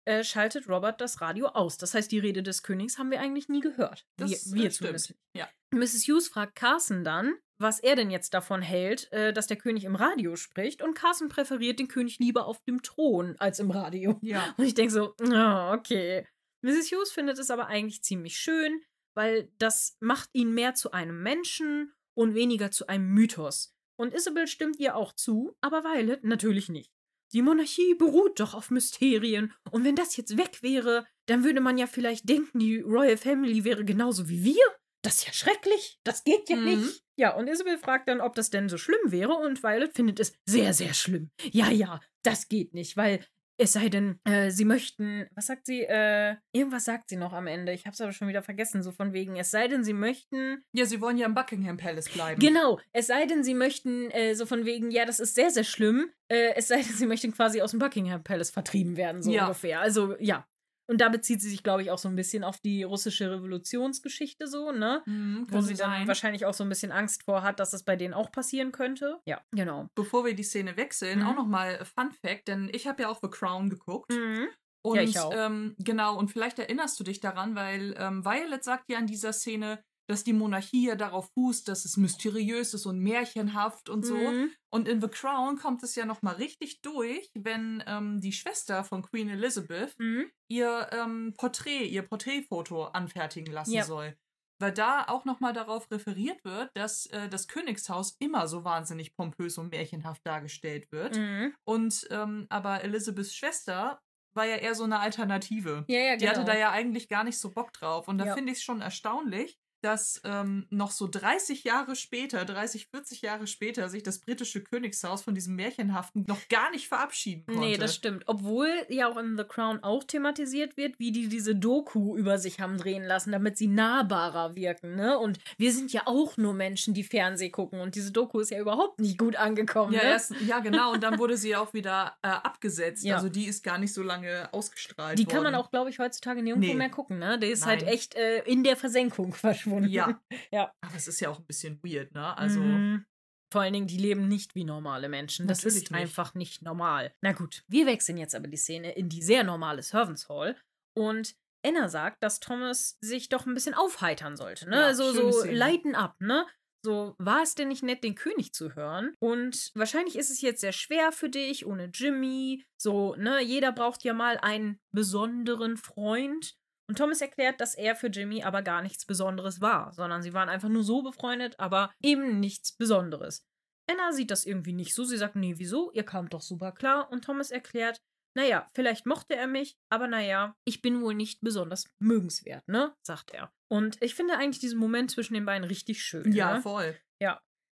äh, schaltet Robert das Radio aus. Das heißt, die Rede des Königs haben wir eigentlich nie gehört. Das wir, wir stimmt. zumindest. Ja. Mrs. Hughes fragt Carson dann, was er denn jetzt davon hält, äh, dass der König im Radio spricht. Und Carson präferiert den König lieber auf dem Thron als im Radio. Ja. Und ich denke so, oh, okay. Mrs. Hughes findet es aber eigentlich ziemlich schön, weil das macht ihn mehr zu einem Menschen und weniger zu einem Mythos. Und Isabel stimmt ihr auch zu, aber Violet natürlich nicht. Die Monarchie beruht doch auf Mysterien. Und wenn das jetzt weg wäre, dann würde man ja vielleicht denken, die Royal Family wäre genauso wie wir. Das ist ja schrecklich. Das geht ja Mhm. nicht. Ja, und Isabel fragt dann, ob das denn so schlimm wäre. Und Violet findet es sehr, sehr schlimm. Ja, ja, das geht nicht, weil es sei denn, äh, sie möchten, was sagt sie? Äh, irgendwas sagt sie noch am Ende. Ich hab's aber schon wieder vergessen, so von wegen, es sei denn, sie möchten. Ja, sie wollen ja im Buckingham Palace bleiben. Genau, es sei denn, sie möchten, äh, so von wegen, ja, das ist sehr, sehr schlimm. Äh, es sei denn, sie möchten quasi aus dem Buckingham Palace vertrieben werden, so Ja. ungefähr. Also, ja. Und da bezieht sie sich, glaube ich, auch so ein bisschen auf die russische Revolutionsgeschichte, so, ne? Mhm, Wo sie dann sein. wahrscheinlich auch so ein bisschen Angst vor hat, dass es bei denen auch passieren könnte. Ja, genau. Bevor wir die Szene wechseln, Mhm. auch nochmal Fun Fact, denn ich habe ja auch The Crown geguckt. Mhm. Und Ja, ich auch. Ähm, genau, und vielleicht erinnerst du dich daran, weil ähm, Violet sagt ja in dieser Szene, dass die Monarchie ja darauf fußt, dass es mysteriös ist und märchenhaft und so. Mhm. Und in The Crown kommt es ja nochmal richtig durch, wenn ähm, die Schwester von Queen Elizabeth Mhm. ihr ähm, Porträt, ihr Porträtfoto anfertigen lassen Ja. soll. Weil da auch nochmal darauf referiert wird, dass äh, das Königshaus immer so wahnsinnig pompös und märchenhaft dargestellt wird. Mhm. Und ähm, aber Elizabeths Schwester war ja eher so eine Alternative. Ja, ja, Die genau. hatte da ja eigentlich gar nicht so Bock drauf. Und da Ja. finde ich es schon erstaunlich, dass ähm, noch so 30 Jahre später, 30, 40 Jahre später, sich das britische Königshaus von diesem Märchenhaften noch gar nicht verabschieden konnte. Nee, das stimmt. Obwohl ja auch in The Crown auch thematisiert wird, wie die diese Doku über sich haben drehen lassen, damit sie nahbarer wirken, ne? Und wir sind ja auch nur Menschen, die Fernseh gucken und diese Doku ist ja überhaupt nicht gut angekommen, Ja, ne? erst, ja, genau. Und dann wurde sie auch wieder äh, abgesetzt. Ja. Also die ist gar nicht so lange ausgestrahlt Die worden. kann man auch, glaube ich, heutzutage nirgendwo Nee. mehr gucken, ne? Die ist halt Nein. echt äh, in der Versenkung verschwunden. Ja. Ja. Aber es ist ja auch ein bisschen weird, ne? Also. Mhm. Vor allen Dingen, die leben nicht wie normale Menschen. Das Natürlich ist nicht. einfach nicht normal. Na gut, wir wechseln jetzt aber die Szene in die sehr normale Servants Hall. Und Anna sagt, dass Thomas sich doch ein bisschen aufheitern sollte. Ne? Ja, so so Szene. lighten up, ne? So, war es denn nicht nett, den König zu hören? Und wahrscheinlich ist es jetzt sehr schwer für dich, ohne Jimmy. So, ne, jeder braucht ja mal einen besonderen Freund. Und Thomas erklärt, dass er für Jimmy aber gar nichts Besonderes war, sondern sie waren einfach nur so befreundet, aber eben nichts Besonderes. Anna sieht das irgendwie nicht so. Sie sagt, nee, wieso? Ihr kamt doch super klar. Und Thomas erklärt, naja, vielleicht mochte er mich, aber naja, ich bin wohl nicht besonders mögenswert, ne? sagt er. Und ich finde eigentlich diesen Moment zwischen den beiden richtig schön. Ja, ne? voll.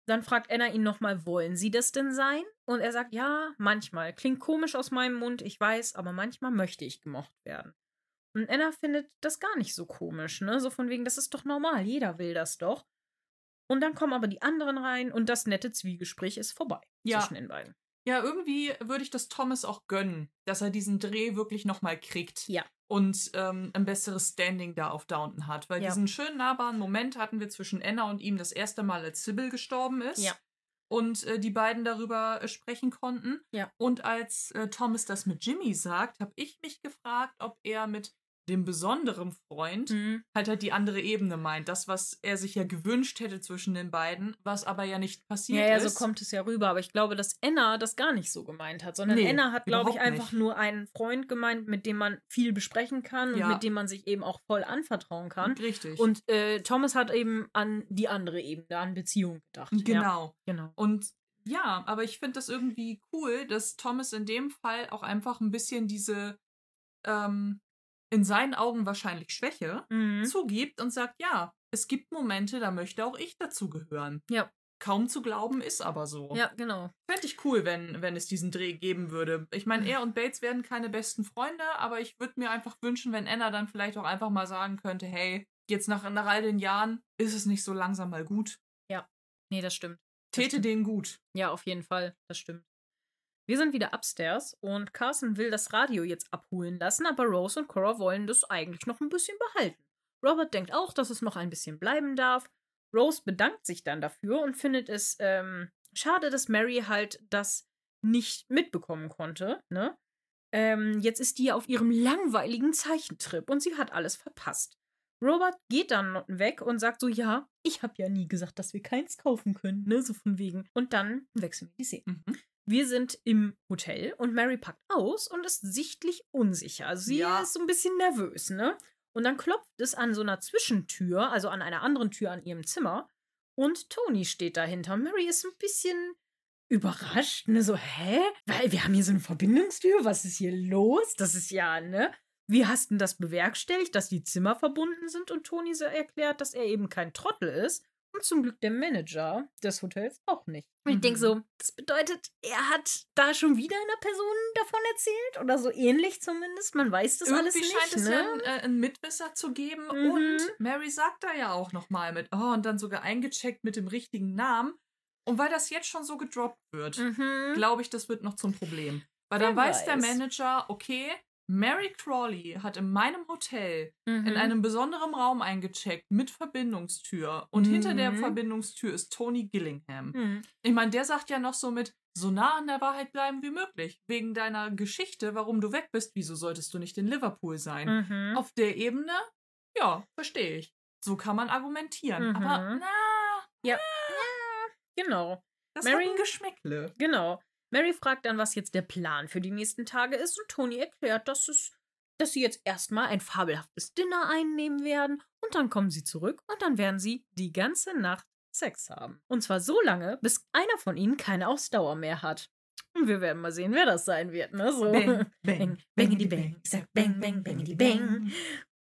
Dann fragt Anna ihn nochmal, wollen Sie das denn sein? Und er sagt, ja, manchmal. Klingt komisch aus meinem Mund, ich weiß, aber manchmal möchte ich gemocht werden. Und Anna findet das gar nicht so komisch, ne? So von wegen, das ist doch normal, jeder will das doch. Und dann kommen aber die anderen rein und das nette Zwiegespräch ist vorbei Ja. zwischen den beiden. Ja, irgendwie würde ich das Thomas auch gönnen, dass er diesen Dreh wirklich nochmal kriegt. Ja. Und ähm, ein besseres Standing da auf Downton hat. Weil Ja. diesen schönen nahbaren Moment hatten wir zwischen Anna und ihm das erste Mal, als Sybil gestorben ist. Ja. Und äh, die beiden darüber äh, sprechen konnten. Ja. Und als äh, Thomas das mit Jimmy sagt, habe ich mich gefragt, ob er mit dem besonderen Freund Mhm. halt halt die andere Ebene meint. Das, was er sich ja gewünscht hätte zwischen den beiden, was aber ja nicht passiert Ja, ja, ist. so kommt es ja rüber. Aber ich glaube, dass Anna das gar nicht so gemeint hat, sondern Nee, Anna hat, glaube ich, einfach nicht. nur einen Freund gemeint, mit dem man viel besprechen kann und Ja. mit dem man sich eben auch voll anvertrauen kann. Richtig. Und äh, Thomas hat eben an die andere Ebene, an Beziehung gedacht. Ja, genau. genau. Und ja, aber ich finde das irgendwie cool, dass Thomas in dem Fall auch einfach ein bisschen diese ähm, in seinen Augen wahrscheinlich Schwäche Mhm. zugibt und sagt, ja, es gibt Momente, da möchte auch ich dazugehören. Ja. Kaum zu glauben, ist aber so. Ja, genau. Fände ich cool, wenn, wenn es diesen Dreh geben würde. Ich meine, er und Bates werden keine besten Freunde, aber ich würde mir einfach wünschen, wenn Anna dann vielleicht auch einfach mal sagen könnte, hey, jetzt nach, nach all den Jahren ist es nicht so langsam mal gut. Nee, das stimmt. Das Täte stimmt. denen gut. Ja, auf jeden Fall. Das stimmt. Wir sind wieder upstairs und Carson will das Radio jetzt abholen lassen, aber Rose und Cora wollen das eigentlich noch ein bisschen behalten. Robert denkt auch, dass es noch ein bisschen bleiben darf. Rose bedankt sich dann dafür und findet es ähm, schade, dass Mary halt das nicht mitbekommen konnte. Ne? Ähm, jetzt ist die ja auf ihrem langweiligen Zeichentrip und sie hat alles verpasst. Robert geht dann weg und sagt so, ja, ich habe ja nie gesagt, dass wir keins kaufen können, ne, so von wegen. Und dann wechseln wir die Szene. Mhm. Wir sind im Hotel und Mary packt aus und ist sichtlich unsicher. Also sie Ja. ist so ein bisschen nervös, ne? Und dann klopft es an so einer Zwischentür, also an einer anderen Tür an ihrem Zimmer. Und Tony steht dahinter. Mary ist ein bisschen überrascht, ne? So, hä? Weil wir haben hier so eine Verbindungstür. Was ist hier los? Das ist ja, ne? Wie hast denn das bewerkstelligt, dass die Zimmer verbunden sind? Und Tony so erklärt, dass er eben kein Trottel ist. Und zum Glück der Manager des Hotels auch nicht. Und ich denke Mhm. so, das bedeutet, er hat da schon wieder einer Person davon erzählt? Oder so ähnlich zumindest? Man weiß das alles Irgendwie nicht, scheint es ne? ja einen, äh, einen Mitwisser zu geben. Mhm. Und Mary sagt da ja auch nochmal mit, oh, und dann sogar eingecheckt mit dem richtigen Namen. Und weil das jetzt schon so gedroppt wird, Mhm. glaube ich, das wird noch zum Problem. Weil dann weiß der weiß. Manager, okay, Mary Crawley hat in meinem Hotel Mhm. in einem besonderen Raum eingecheckt mit Verbindungstür. Und hinter der Mhm. Verbindungstür ist Tony Gillingham. Mhm. Ich meine, der sagt ja noch so mit, so nah an der Wahrheit bleiben wie möglich. Wegen deiner Geschichte, warum du weg bist, wieso solltest du nicht in Liverpool sein? Mhm. Auf der Ebene, ja, verstehe ich. So kann man argumentieren. Mhm. Aber na, Ja. Genau. das Mary- hat ein Geschmäckle. Genau. Mary fragt dann, was jetzt der Plan für die nächsten Tage ist und Tony erklärt, dass es dass sie jetzt erstmal ein fabelhaftes Dinner einnehmen werden und dann kommen sie zurück und dann werden sie die ganze Nacht Sex haben. Und zwar so lange, bis einer von ihnen keine Ausdauer mehr hat. Und wir werden mal sehen, wer das sein wird, ne? So. Bang, bang, bangity bang. Ich sag bang, bang, bangity bang.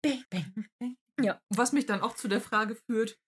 Bang, bang. Ja. Was mich dann auch zu der Frage führt,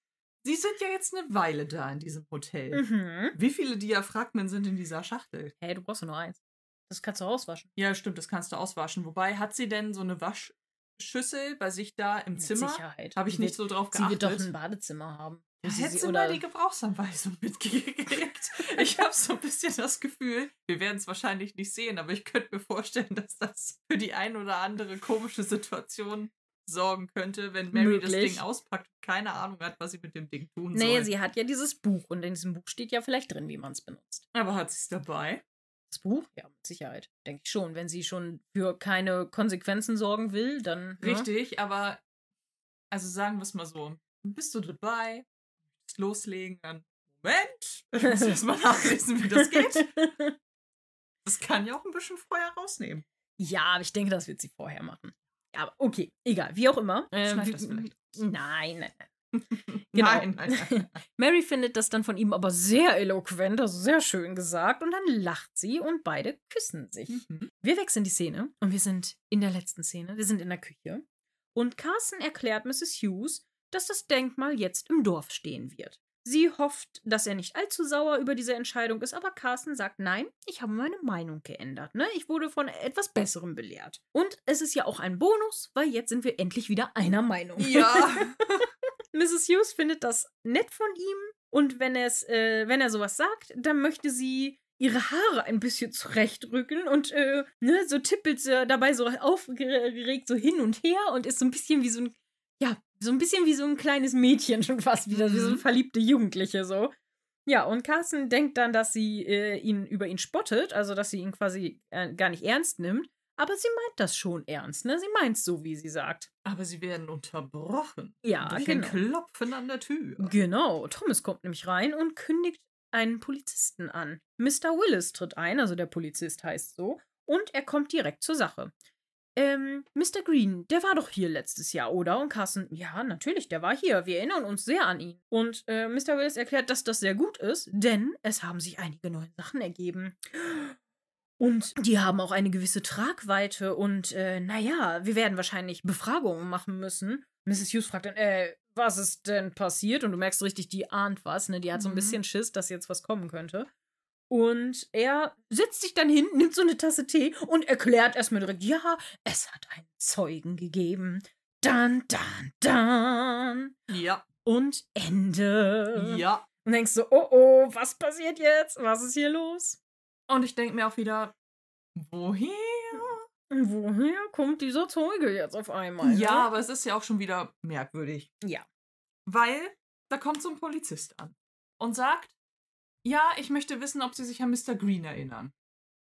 Sie sind ja jetzt eine Weile da in diesem Hotel. Mhm. Wie viele Diaphragmen sind in dieser Schachtel? Hey, du brauchst ja nur eins. Das kannst du auswaschen. Ja, stimmt, das kannst du auswaschen. Wobei, hat sie denn so eine Waschschüssel bei sich da im Mit Zimmer? Sicherheit. Habe ich Sie nicht so drauf Sie geachtet. wird doch ein Badezimmer haben. Ja, sie hätte sie- sie mal die Gebrauchsanweisung mitgekriegt. Ich habe so ein bisschen das Gefühl, wir werden es wahrscheinlich nicht sehen, aber ich könnte mir vorstellen, dass das für die ein oder andere komische Situation sorgen könnte, wenn Mary das Möglich. Ding auspackt und keine Ahnung hat, was sie mit dem Ding tun Nee, soll. sie hat ja dieses Buch und in diesem Buch steht ja vielleicht drin, wie man es benutzt. aber hat sie es dabei? Das Buch? Ja, mit Sicherheit. Denke ich schon. Wenn sie schon für keine Konsequenzen sorgen will, dann. ne? Richtig, aber also sagen wir es mal so. Bist du dabei? Loslegen? Dann Moment! Ich muss erst mal nachlesen, wie das geht. Das kann ja auch ein bisschen Feuer rausnehmen. Ja, aber ich denke, das wird sie vorher machen. Ja, aber okay, egal, wie auch immer. Ähm, wie- das vielleicht Nein, nein, nein. Genau. Nein, nein, nein. Mary findet das dann von ihm aber sehr eloquent, also sehr schön gesagt, und dann lacht sie und beide küssen sich. Mhm. Wir wechseln die Szene und wir sind in der letzten Szene. Wir sind in der Küche. Und Carson erklärt Mrs. Hughes, dass das Denkmal jetzt im Dorf stehen wird. Sie hofft, dass er nicht allzu sauer über diese Entscheidung ist, aber Carson sagt, nein, ich habe meine Meinung geändert. Ne? Ich wurde von etwas Besserem belehrt. Und es ist ja auch ein Bonus, weil jetzt sind wir endlich wieder einer Meinung. Ja. Mrs. Hughes findet das nett von ihm, Und wenn, es, äh, wenn er sowas sagt, dann möchte sie ihre Haare ein bisschen zurechtrücken und äh, ne, so tippelt sie dabei so aufgeregt so hin und her und ist so ein bisschen wie so ein, ja, so ein bisschen wie so ein kleines Mädchen schon fast wieder, mhm. wie so eine verliebte Jugendliche so. Ja, und Carsten denkt dann, dass sie äh, ihn über ihn spottet, also dass sie ihn quasi äh, gar nicht ernst nimmt. Aber sie meint das schon ernst, ne? Sie meint es so, wie sie sagt. Aber sie werden unterbrochen. Ja, durch genau. ein Klopfen an der Tür. Genau. Thomas kommt nämlich rein und kündigt einen Polizisten an. Mr. Willis tritt ein, also der Polizist heißt so, und er kommt direkt zur Sache. Ähm, Mr. Green, der war doch hier letztes Jahr, oder? Und Carson, ja, natürlich, der war hier. Wir erinnern uns sehr an ihn. Und äh, Mr. Willis erklärt, dass das sehr gut ist, denn es haben sich einige neue Sachen ergeben. Und die haben auch eine gewisse Tragweite und, äh, naja, wir werden wahrscheinlich Befragungen machen müssen. Mrs. Hughes fragt dann, äh, was ist denn passiert? Und du merkst richtig, die ahnt was, ne? Die hat so ein Mhm. bisschen Schiss, dass jetzt was kommen könnte. Und er setzt sich dann hin, nimmt so eine Tasse Tee und erklärt erstmal direkt, ja, es hat einen Zeugen gegeben. Dann, dann, dann. Ja, Und Ende. ja. Und denkst so, oh oh, was passiert jetzt? Was ist hier los? Und ich denke mir auch wieder, woher? Woher kommt dieser Zeuge jetzt auf einmal? Ja, ne? aber es ist ja auch schon wieder merkwürdig. Ja. Weil da kommt so ein Polizist an und sagt, ja, ich möchte wissen, ob Sie sich an Mr. Green erinnern.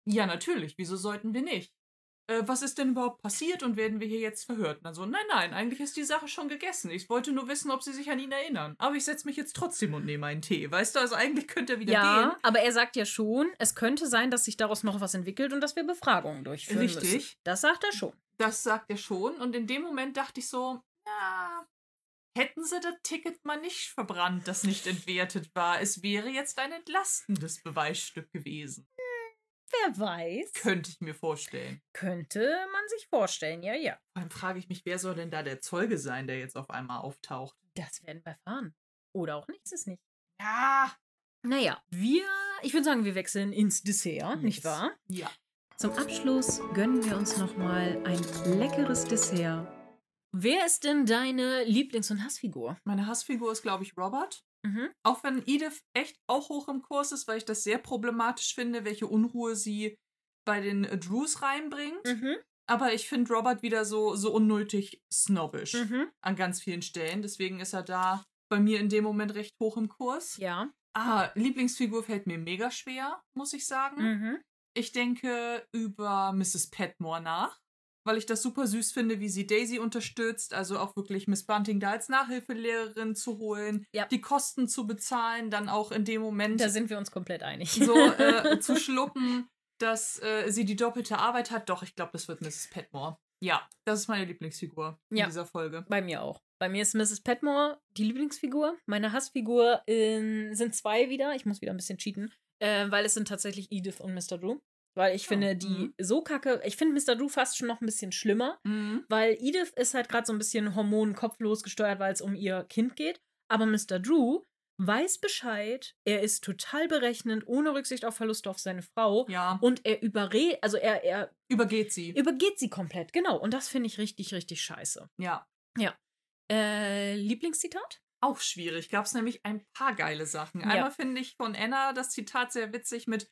Ja, natürlich, wieso sollten wir nicht? Äh, was ist denn überhaupt passiert und werden wir hier jetzt verhört? Und dann so, nein, nein, eigentlich ist die Sache schon gegessen. Ich wollte nur wissen, ob Sie sich an ihn erinnern. Aber ich setze mich jetzt trotzdem und nehme einen Tee. Weißt du, also eigentlich könnte er wieder Ja, gehen. aber er sagt ja schon, es könnte sein, dass sich daraus noch was entwickelt und dass wir Befragungen durchführen Richtig. müssen. Das sagt er schon. Das sagt er schon. Und in dem Moment dachte ich so, ja, hätten sie das Ticket mal nicht verbrannt, das nicht entwertet war. Es wäre jetzt ein entlastendes Beweisstück gewesen. Wer weiß. Könnte ich mir vorstellen. Könnte man sich vorstellen, ja, ja. Vor allem frage ich mich, wer soll denn da der Zeuge sein, der jetzt auf einmal auftaucht? Das werden wir erfahren. Oder auch nichts ist nicht. Ja. Naja, wir, ich würde sagen, wir wechseln ins Dessert, nicht Yes. wahr? Ja. Zum Abschluss gönnen wir uns nochmal ein leckeres Dessert. Wer ist denn deine Lieblings- und Hassfigur? Meine Hassfigur ist, glaube ich, Robert. Mhm. Auch wenn Edith echt auch hoch im Kurs ist, weil ich das sehr problematisch finde, welche Unruhe sie bei den Drews reinbringt. Mhm. Aber ich finde Robert wieder so, so unnötig snobbisch Mhm. an ganz vielen Stellen. Deswegen ist er da bei mir in dem Moment recht hoch im Kurs. Ja. Ah, Lieblingsfigur fällt mir mega schwer, muss ich sagen. Mhm. Ich denke über Mrs. Petmore nach, weil ich das super süß finde, wie sie Daisy unterstützt, also auch wirklich Miss Bunting da als Nachhilfelehrerin zu holen, Ja. die Kosten zu bezahlen, dann auch in dem Moment Da sind wir uns komplett einig. so äh, zu schlucken, dass äh, sie die doppelte Arbeit hat. Doch, ich glaube, das wird Mrs. Petmore. Ja, das ist meine Lieblingsfigur Ja. in dieser Folge. Bei mir auch. Bei mir ist Mrs. Petmore die Lieblingsfigur. Meine Hassfigur in, sind zwei wieder. Ich muss wieder ein bisschen cheaten. Äh, weil es sind tatsächlich Edith und Mr. Drew. Weil ich finde die mhm. so kacke. Ich finde Mr. Drew fast schon noch ein bisschen schlimmer. Mhm. Weil Edith ist halt gerade so ein bisschen hormonkopflos gesteuert, weil es um ihr Kind geht. Aber Mr. Drew weiß Bescheid. Er ist total berechnend, ohne Rücksicht auf Verluste auf seine Frau. Ja, Und er überredet, also er, er übergeht sie. übergeht sie komplett. Genau. Und das finde ich richtig, richtig scheiße. Ja. Äh, Lieblingszitat? Auch schwierig. Gab es nämlich ein paar geile Sachen. Ja. Einmal finde ich von Anna das Zitat sehr witzig mit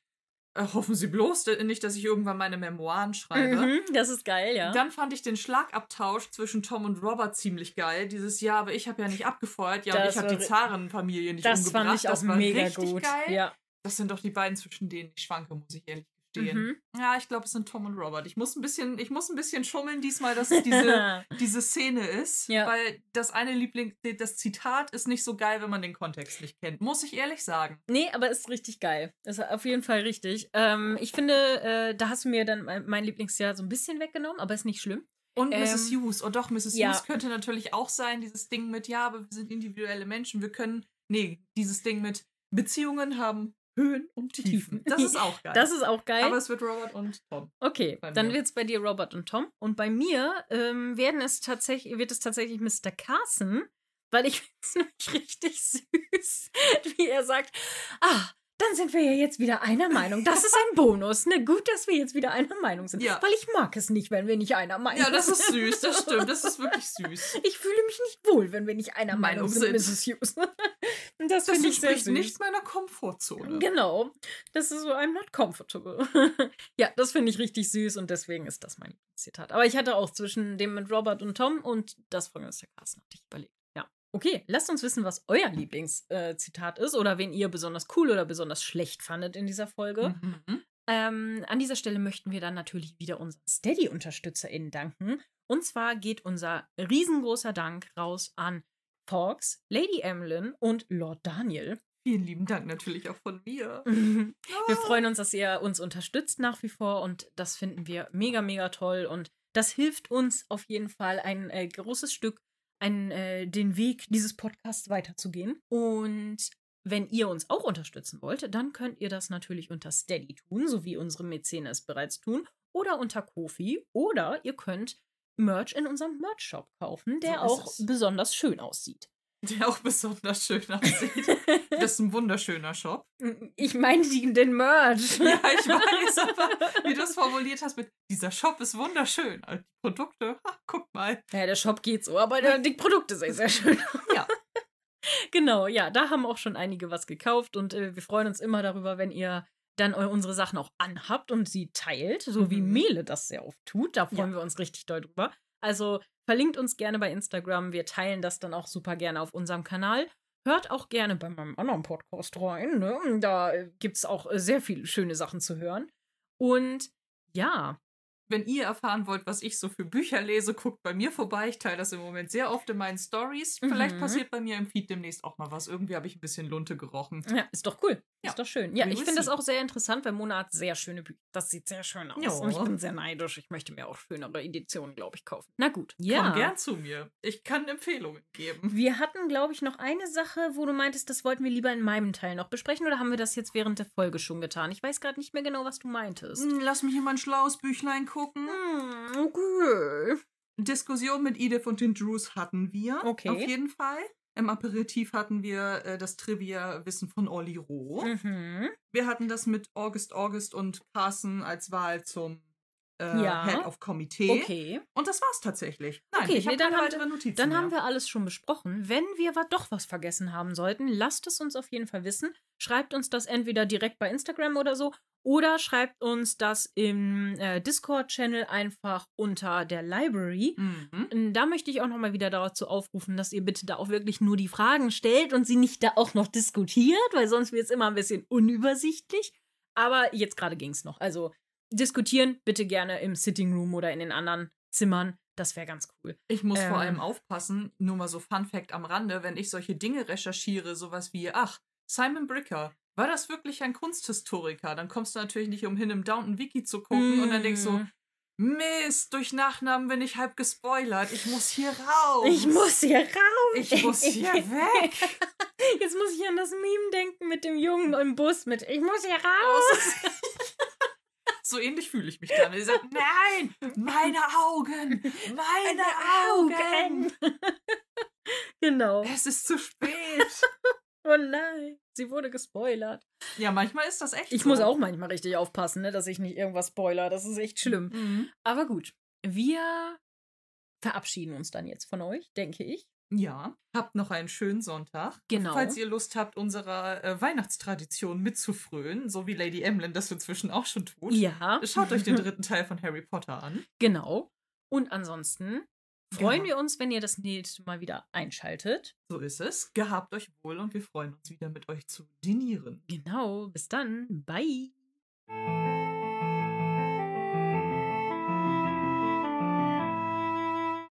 Hoffen Sie bloß d- nicht, dass ich irgendwann meine Memoiren schreibe. Mhm, das ist geil, ja. Dann fand ich den Schlagabtausch zwischen Tom und Robert ziemlich geil. Dieses Ja, aber ich habe ja nicht abgefeuert. Ja, und ich habe die Zarenfamilie nicht das umgebracht. fand ich auch das war mega richtig gut. geil. Ja. Das sind doch die beiden, zwischen denen ich schwanke, muss ich ehrlich gestehen. Mhm. Ja, ich glaube, es sind Tom und Robert. Ich muss ein bisschen, ich muss ein bisschen schummeln diesmal, dass es diese, diese Szene ist. Ja. Weil das eine Liebling, das Zitat ist nicht so geil, wenn man den Kontext nicht kennt. Muss ich ehrlich sagen. nee, aber ist richtig geil. Ist auf jeden Fall richtig. Ähm, ich finde, äh, da hast du mir dann mein, mein Lieblingsjahr so ein bisschen weggenommen, aber ist nicht schlimm. Und Ähm, Mrs. Hughes. Oh doch, Mrs. ja. Hughes könnte natürlich auch sein, dieses Ding mit, ja, aber wir sind individuelle Menschen. Wir können, nee, dieses Ding mit Beziehungen haben Höhen und Tiefen. Das ist auch geil. Das ist auch geil. aber es wird Robert und Tom. okay, dann wird es bei dir Robert und Tom. Und bei mir ähm, werden es tatsächlich, wird es tatsächlich Mr. Carson, weil ich finde es nämlich richtig süß, wie er sagt, ah, dann sind wir ja jetzt wieder einer Meinung. Das ist ein Bonus. Ne, gut, dass wir jetzt wieder einer Meinung sind. Ja. Weil ich mag es nicht, wenn wir nicht einer Meinung sind. Ja, das ist süß, das stimmt, das ist wirklich süß. Ich fühle mich nicht wohl, wenn wir nicht einer Meinung, Meinung sind. Mrs. Hughes. Das, Das finde ich sehr entspricht süß. nicht meiner Komfortzone. Genau. Das ist so, I'm not comfortable. ja, das finde ich richtig süß und deswegen ist das mein Zitat. Aber ich hatte auch zwischen dem mit Robert und Tom und das von Mr. Carson hatte ich überlegt. Okay, lasst uns wissen, was euer Lieblingszitat ist oder wen ihr besonders cool oder besonders schlecht fandet in dieser Folge. Mhm. Ähm, an dieser Stelle möchten wir dann natürlich wieder unseren Steady-UnterstützerInnen danken. Und zwar geht unser riesengroßer Dank raus an Fox, Lady Emlyn und Lord Daniel. Vielen lieben Dank natürlich auch von mir. Wir freuen uns, dass ihr uns unterstützt nach wie vor und das finden wir mega, mega toll und das hilft uns auf jeden Fall ein äh, großes Stück, ein, äh, den Weg dieses Podcasts weiterzugehen. Und wenn ihr uns auch unterstützen wollt, dann könnt ihr das natürlich unter Steady tun, so wie unsere Mäzene es bereits tun, oder unter Kofi, oder ihr könnt Merch in unserem Merch-Shop kaufen, der So auch es. besonders schön aussieht. Der auch besonders schön aussieht. Das ist ein wunderschöner Shop. Ich meine den Merch. Ja, ich weiß, aber wie du es formuliert hast mit dieser Shop ist wunderschön. Also Die Produkte, ha, guck mal. Ja, der Shop geht so, aber die Produkte sind sehr schön. Ja. Genau, ja, da haben auch schon einige was gekauft und äh, wir freuen uns immer darüber, wenn ihr dann unsere Sachen auch anhabt und sie teilt, so wie Mhm. Mele das sehr oft tut. Da freuen Ja. wir uns richtig doll drüber. Also verlinkt uns gerne bei Instagram. Wir teilen das dann auch super gerne auf unserem Kanal. Hört auch gerne bei meinem anderen Podcast rein. Ne? Da gibt es auch äh, sehr viele schöne Sachen zu hören. Und ja, Wenn ihr erfahren wollt, was ich so für Bücher lese, guckt bei mir vorbei. Ich teile das im Moment sehr oft in meinen Stories. Vielleicht Mhm. passiert bei mir im Feed demnächst auch mal was. Irgendwie habe ich ein bisschen Lunte gerochen. Ja, ist doch cool. Ja. Ist doch schön. Ja, We ich finde das auch sehr interessant, weil Mona hat sehr schöne Bücher. Das sieht sehr schön aus. Ja. Und ich bin sehr neidisch. Ich möchte mir auch schönere Editionen, glaube ich, kaufen. Na gut. Ja. Komm gern zu mir. Ich kann Empfehlungen geben. Wir hatten, glaube ich, noch eine Sache, wo du meintest, das wollten wir lieber in meinem Teil noch besprechen oder haben wir das jetzt während der Folge schon getan? Ich weiß gerade nicht mehr genau, was du meintest. Hm, Lass mich in mein schlaues Büchlein gucken. Hm, okay. Diskussion mit Edith und den Drews hatten wir. Okay. Auf jeden Fall. Im Aperitif hatten wir äh, das Trivia-Wissen von Olli Roh. Mhm. Wir hatten das mit August August und Carson als Wahl zum äh, Ja. Head of Komitee. Okay. Und das war's tatsächlich. Nein, Okay, ich nee, dann keine haben- Notizen Dann mehr. haben wir alles schon besprochen. Wenn wir doch was vergessen haben sollten, lasst es uns auf jeden Fall wissen. Schreibt uns das entweder direkt bei Instagram oder so oder schreibt uns das im äh, Discord-Channel einfach unter der Library. Mhm. Da möchte ich auch nochmal wieder dazu aufrufen, dass ihr bitte da auch wirklich nur die Fragen stellt und sie nicht da auch noch diskutiert, weil sonst wird es immer ein bisschen unübersichtlich. Aber jetzt gerade ging es noch. Also diskutieren bitte gerne im Sitting Room oder in den anderen Zimmern. Das wäre ganz cool. Ich muss vor Ähm. allem aufpassen, nur mal so Fun Fact am Rande, wenn ich solche Dinge recherchiere, sowas wie, ach, Simon Bricker, war das wirklich ein Kunsthistoriker? Dann kommst du natürlich nicht umhin, im Downton Wiki zu gucken und dann denkst du, Mm. Mist, durch Nachnamen bin ich halb gespoilert. Ich muss hier raus. Ich muss hier raus. Ich muss hier weg. Jetzt muss ich an das Meme denken mit dem Jungen im Bus mit Ich muss hier raus. So ähnlich fühle ich mich dann. Ich sage, nein, meine Augen, meine Augen. genau. Es ist zu spät. Oh nein, sie wurde gespoilert. Ja, manchmal ist das echt Ich so. muss auch manchmal richtig aufpassen, ne, dass ich nicht irgendwas spoiler. Das ist echt schlimm. Mhm. Aber gut, wir verabschieden uns dann jetzt von euch, denke ich. Ja, habt noch einen schönen Sonntag. Genau. Falls ihr Lust habt, unserer äh, Weihnachtstradition mitzufrönen, so wie Lady Emlyn das inzwischen auch schon tut, Ja. schaut euch den dritten Teil von Harry Potter an. Genau. Und ansonsten freuen Genau. wir uns, wenn ihr das nächste Mal wieder einschaltet. So ist es. Gehabt euch wohl und wir freuen uns wieder mit euch zu dinieren. Genau. Bis dann. Bye.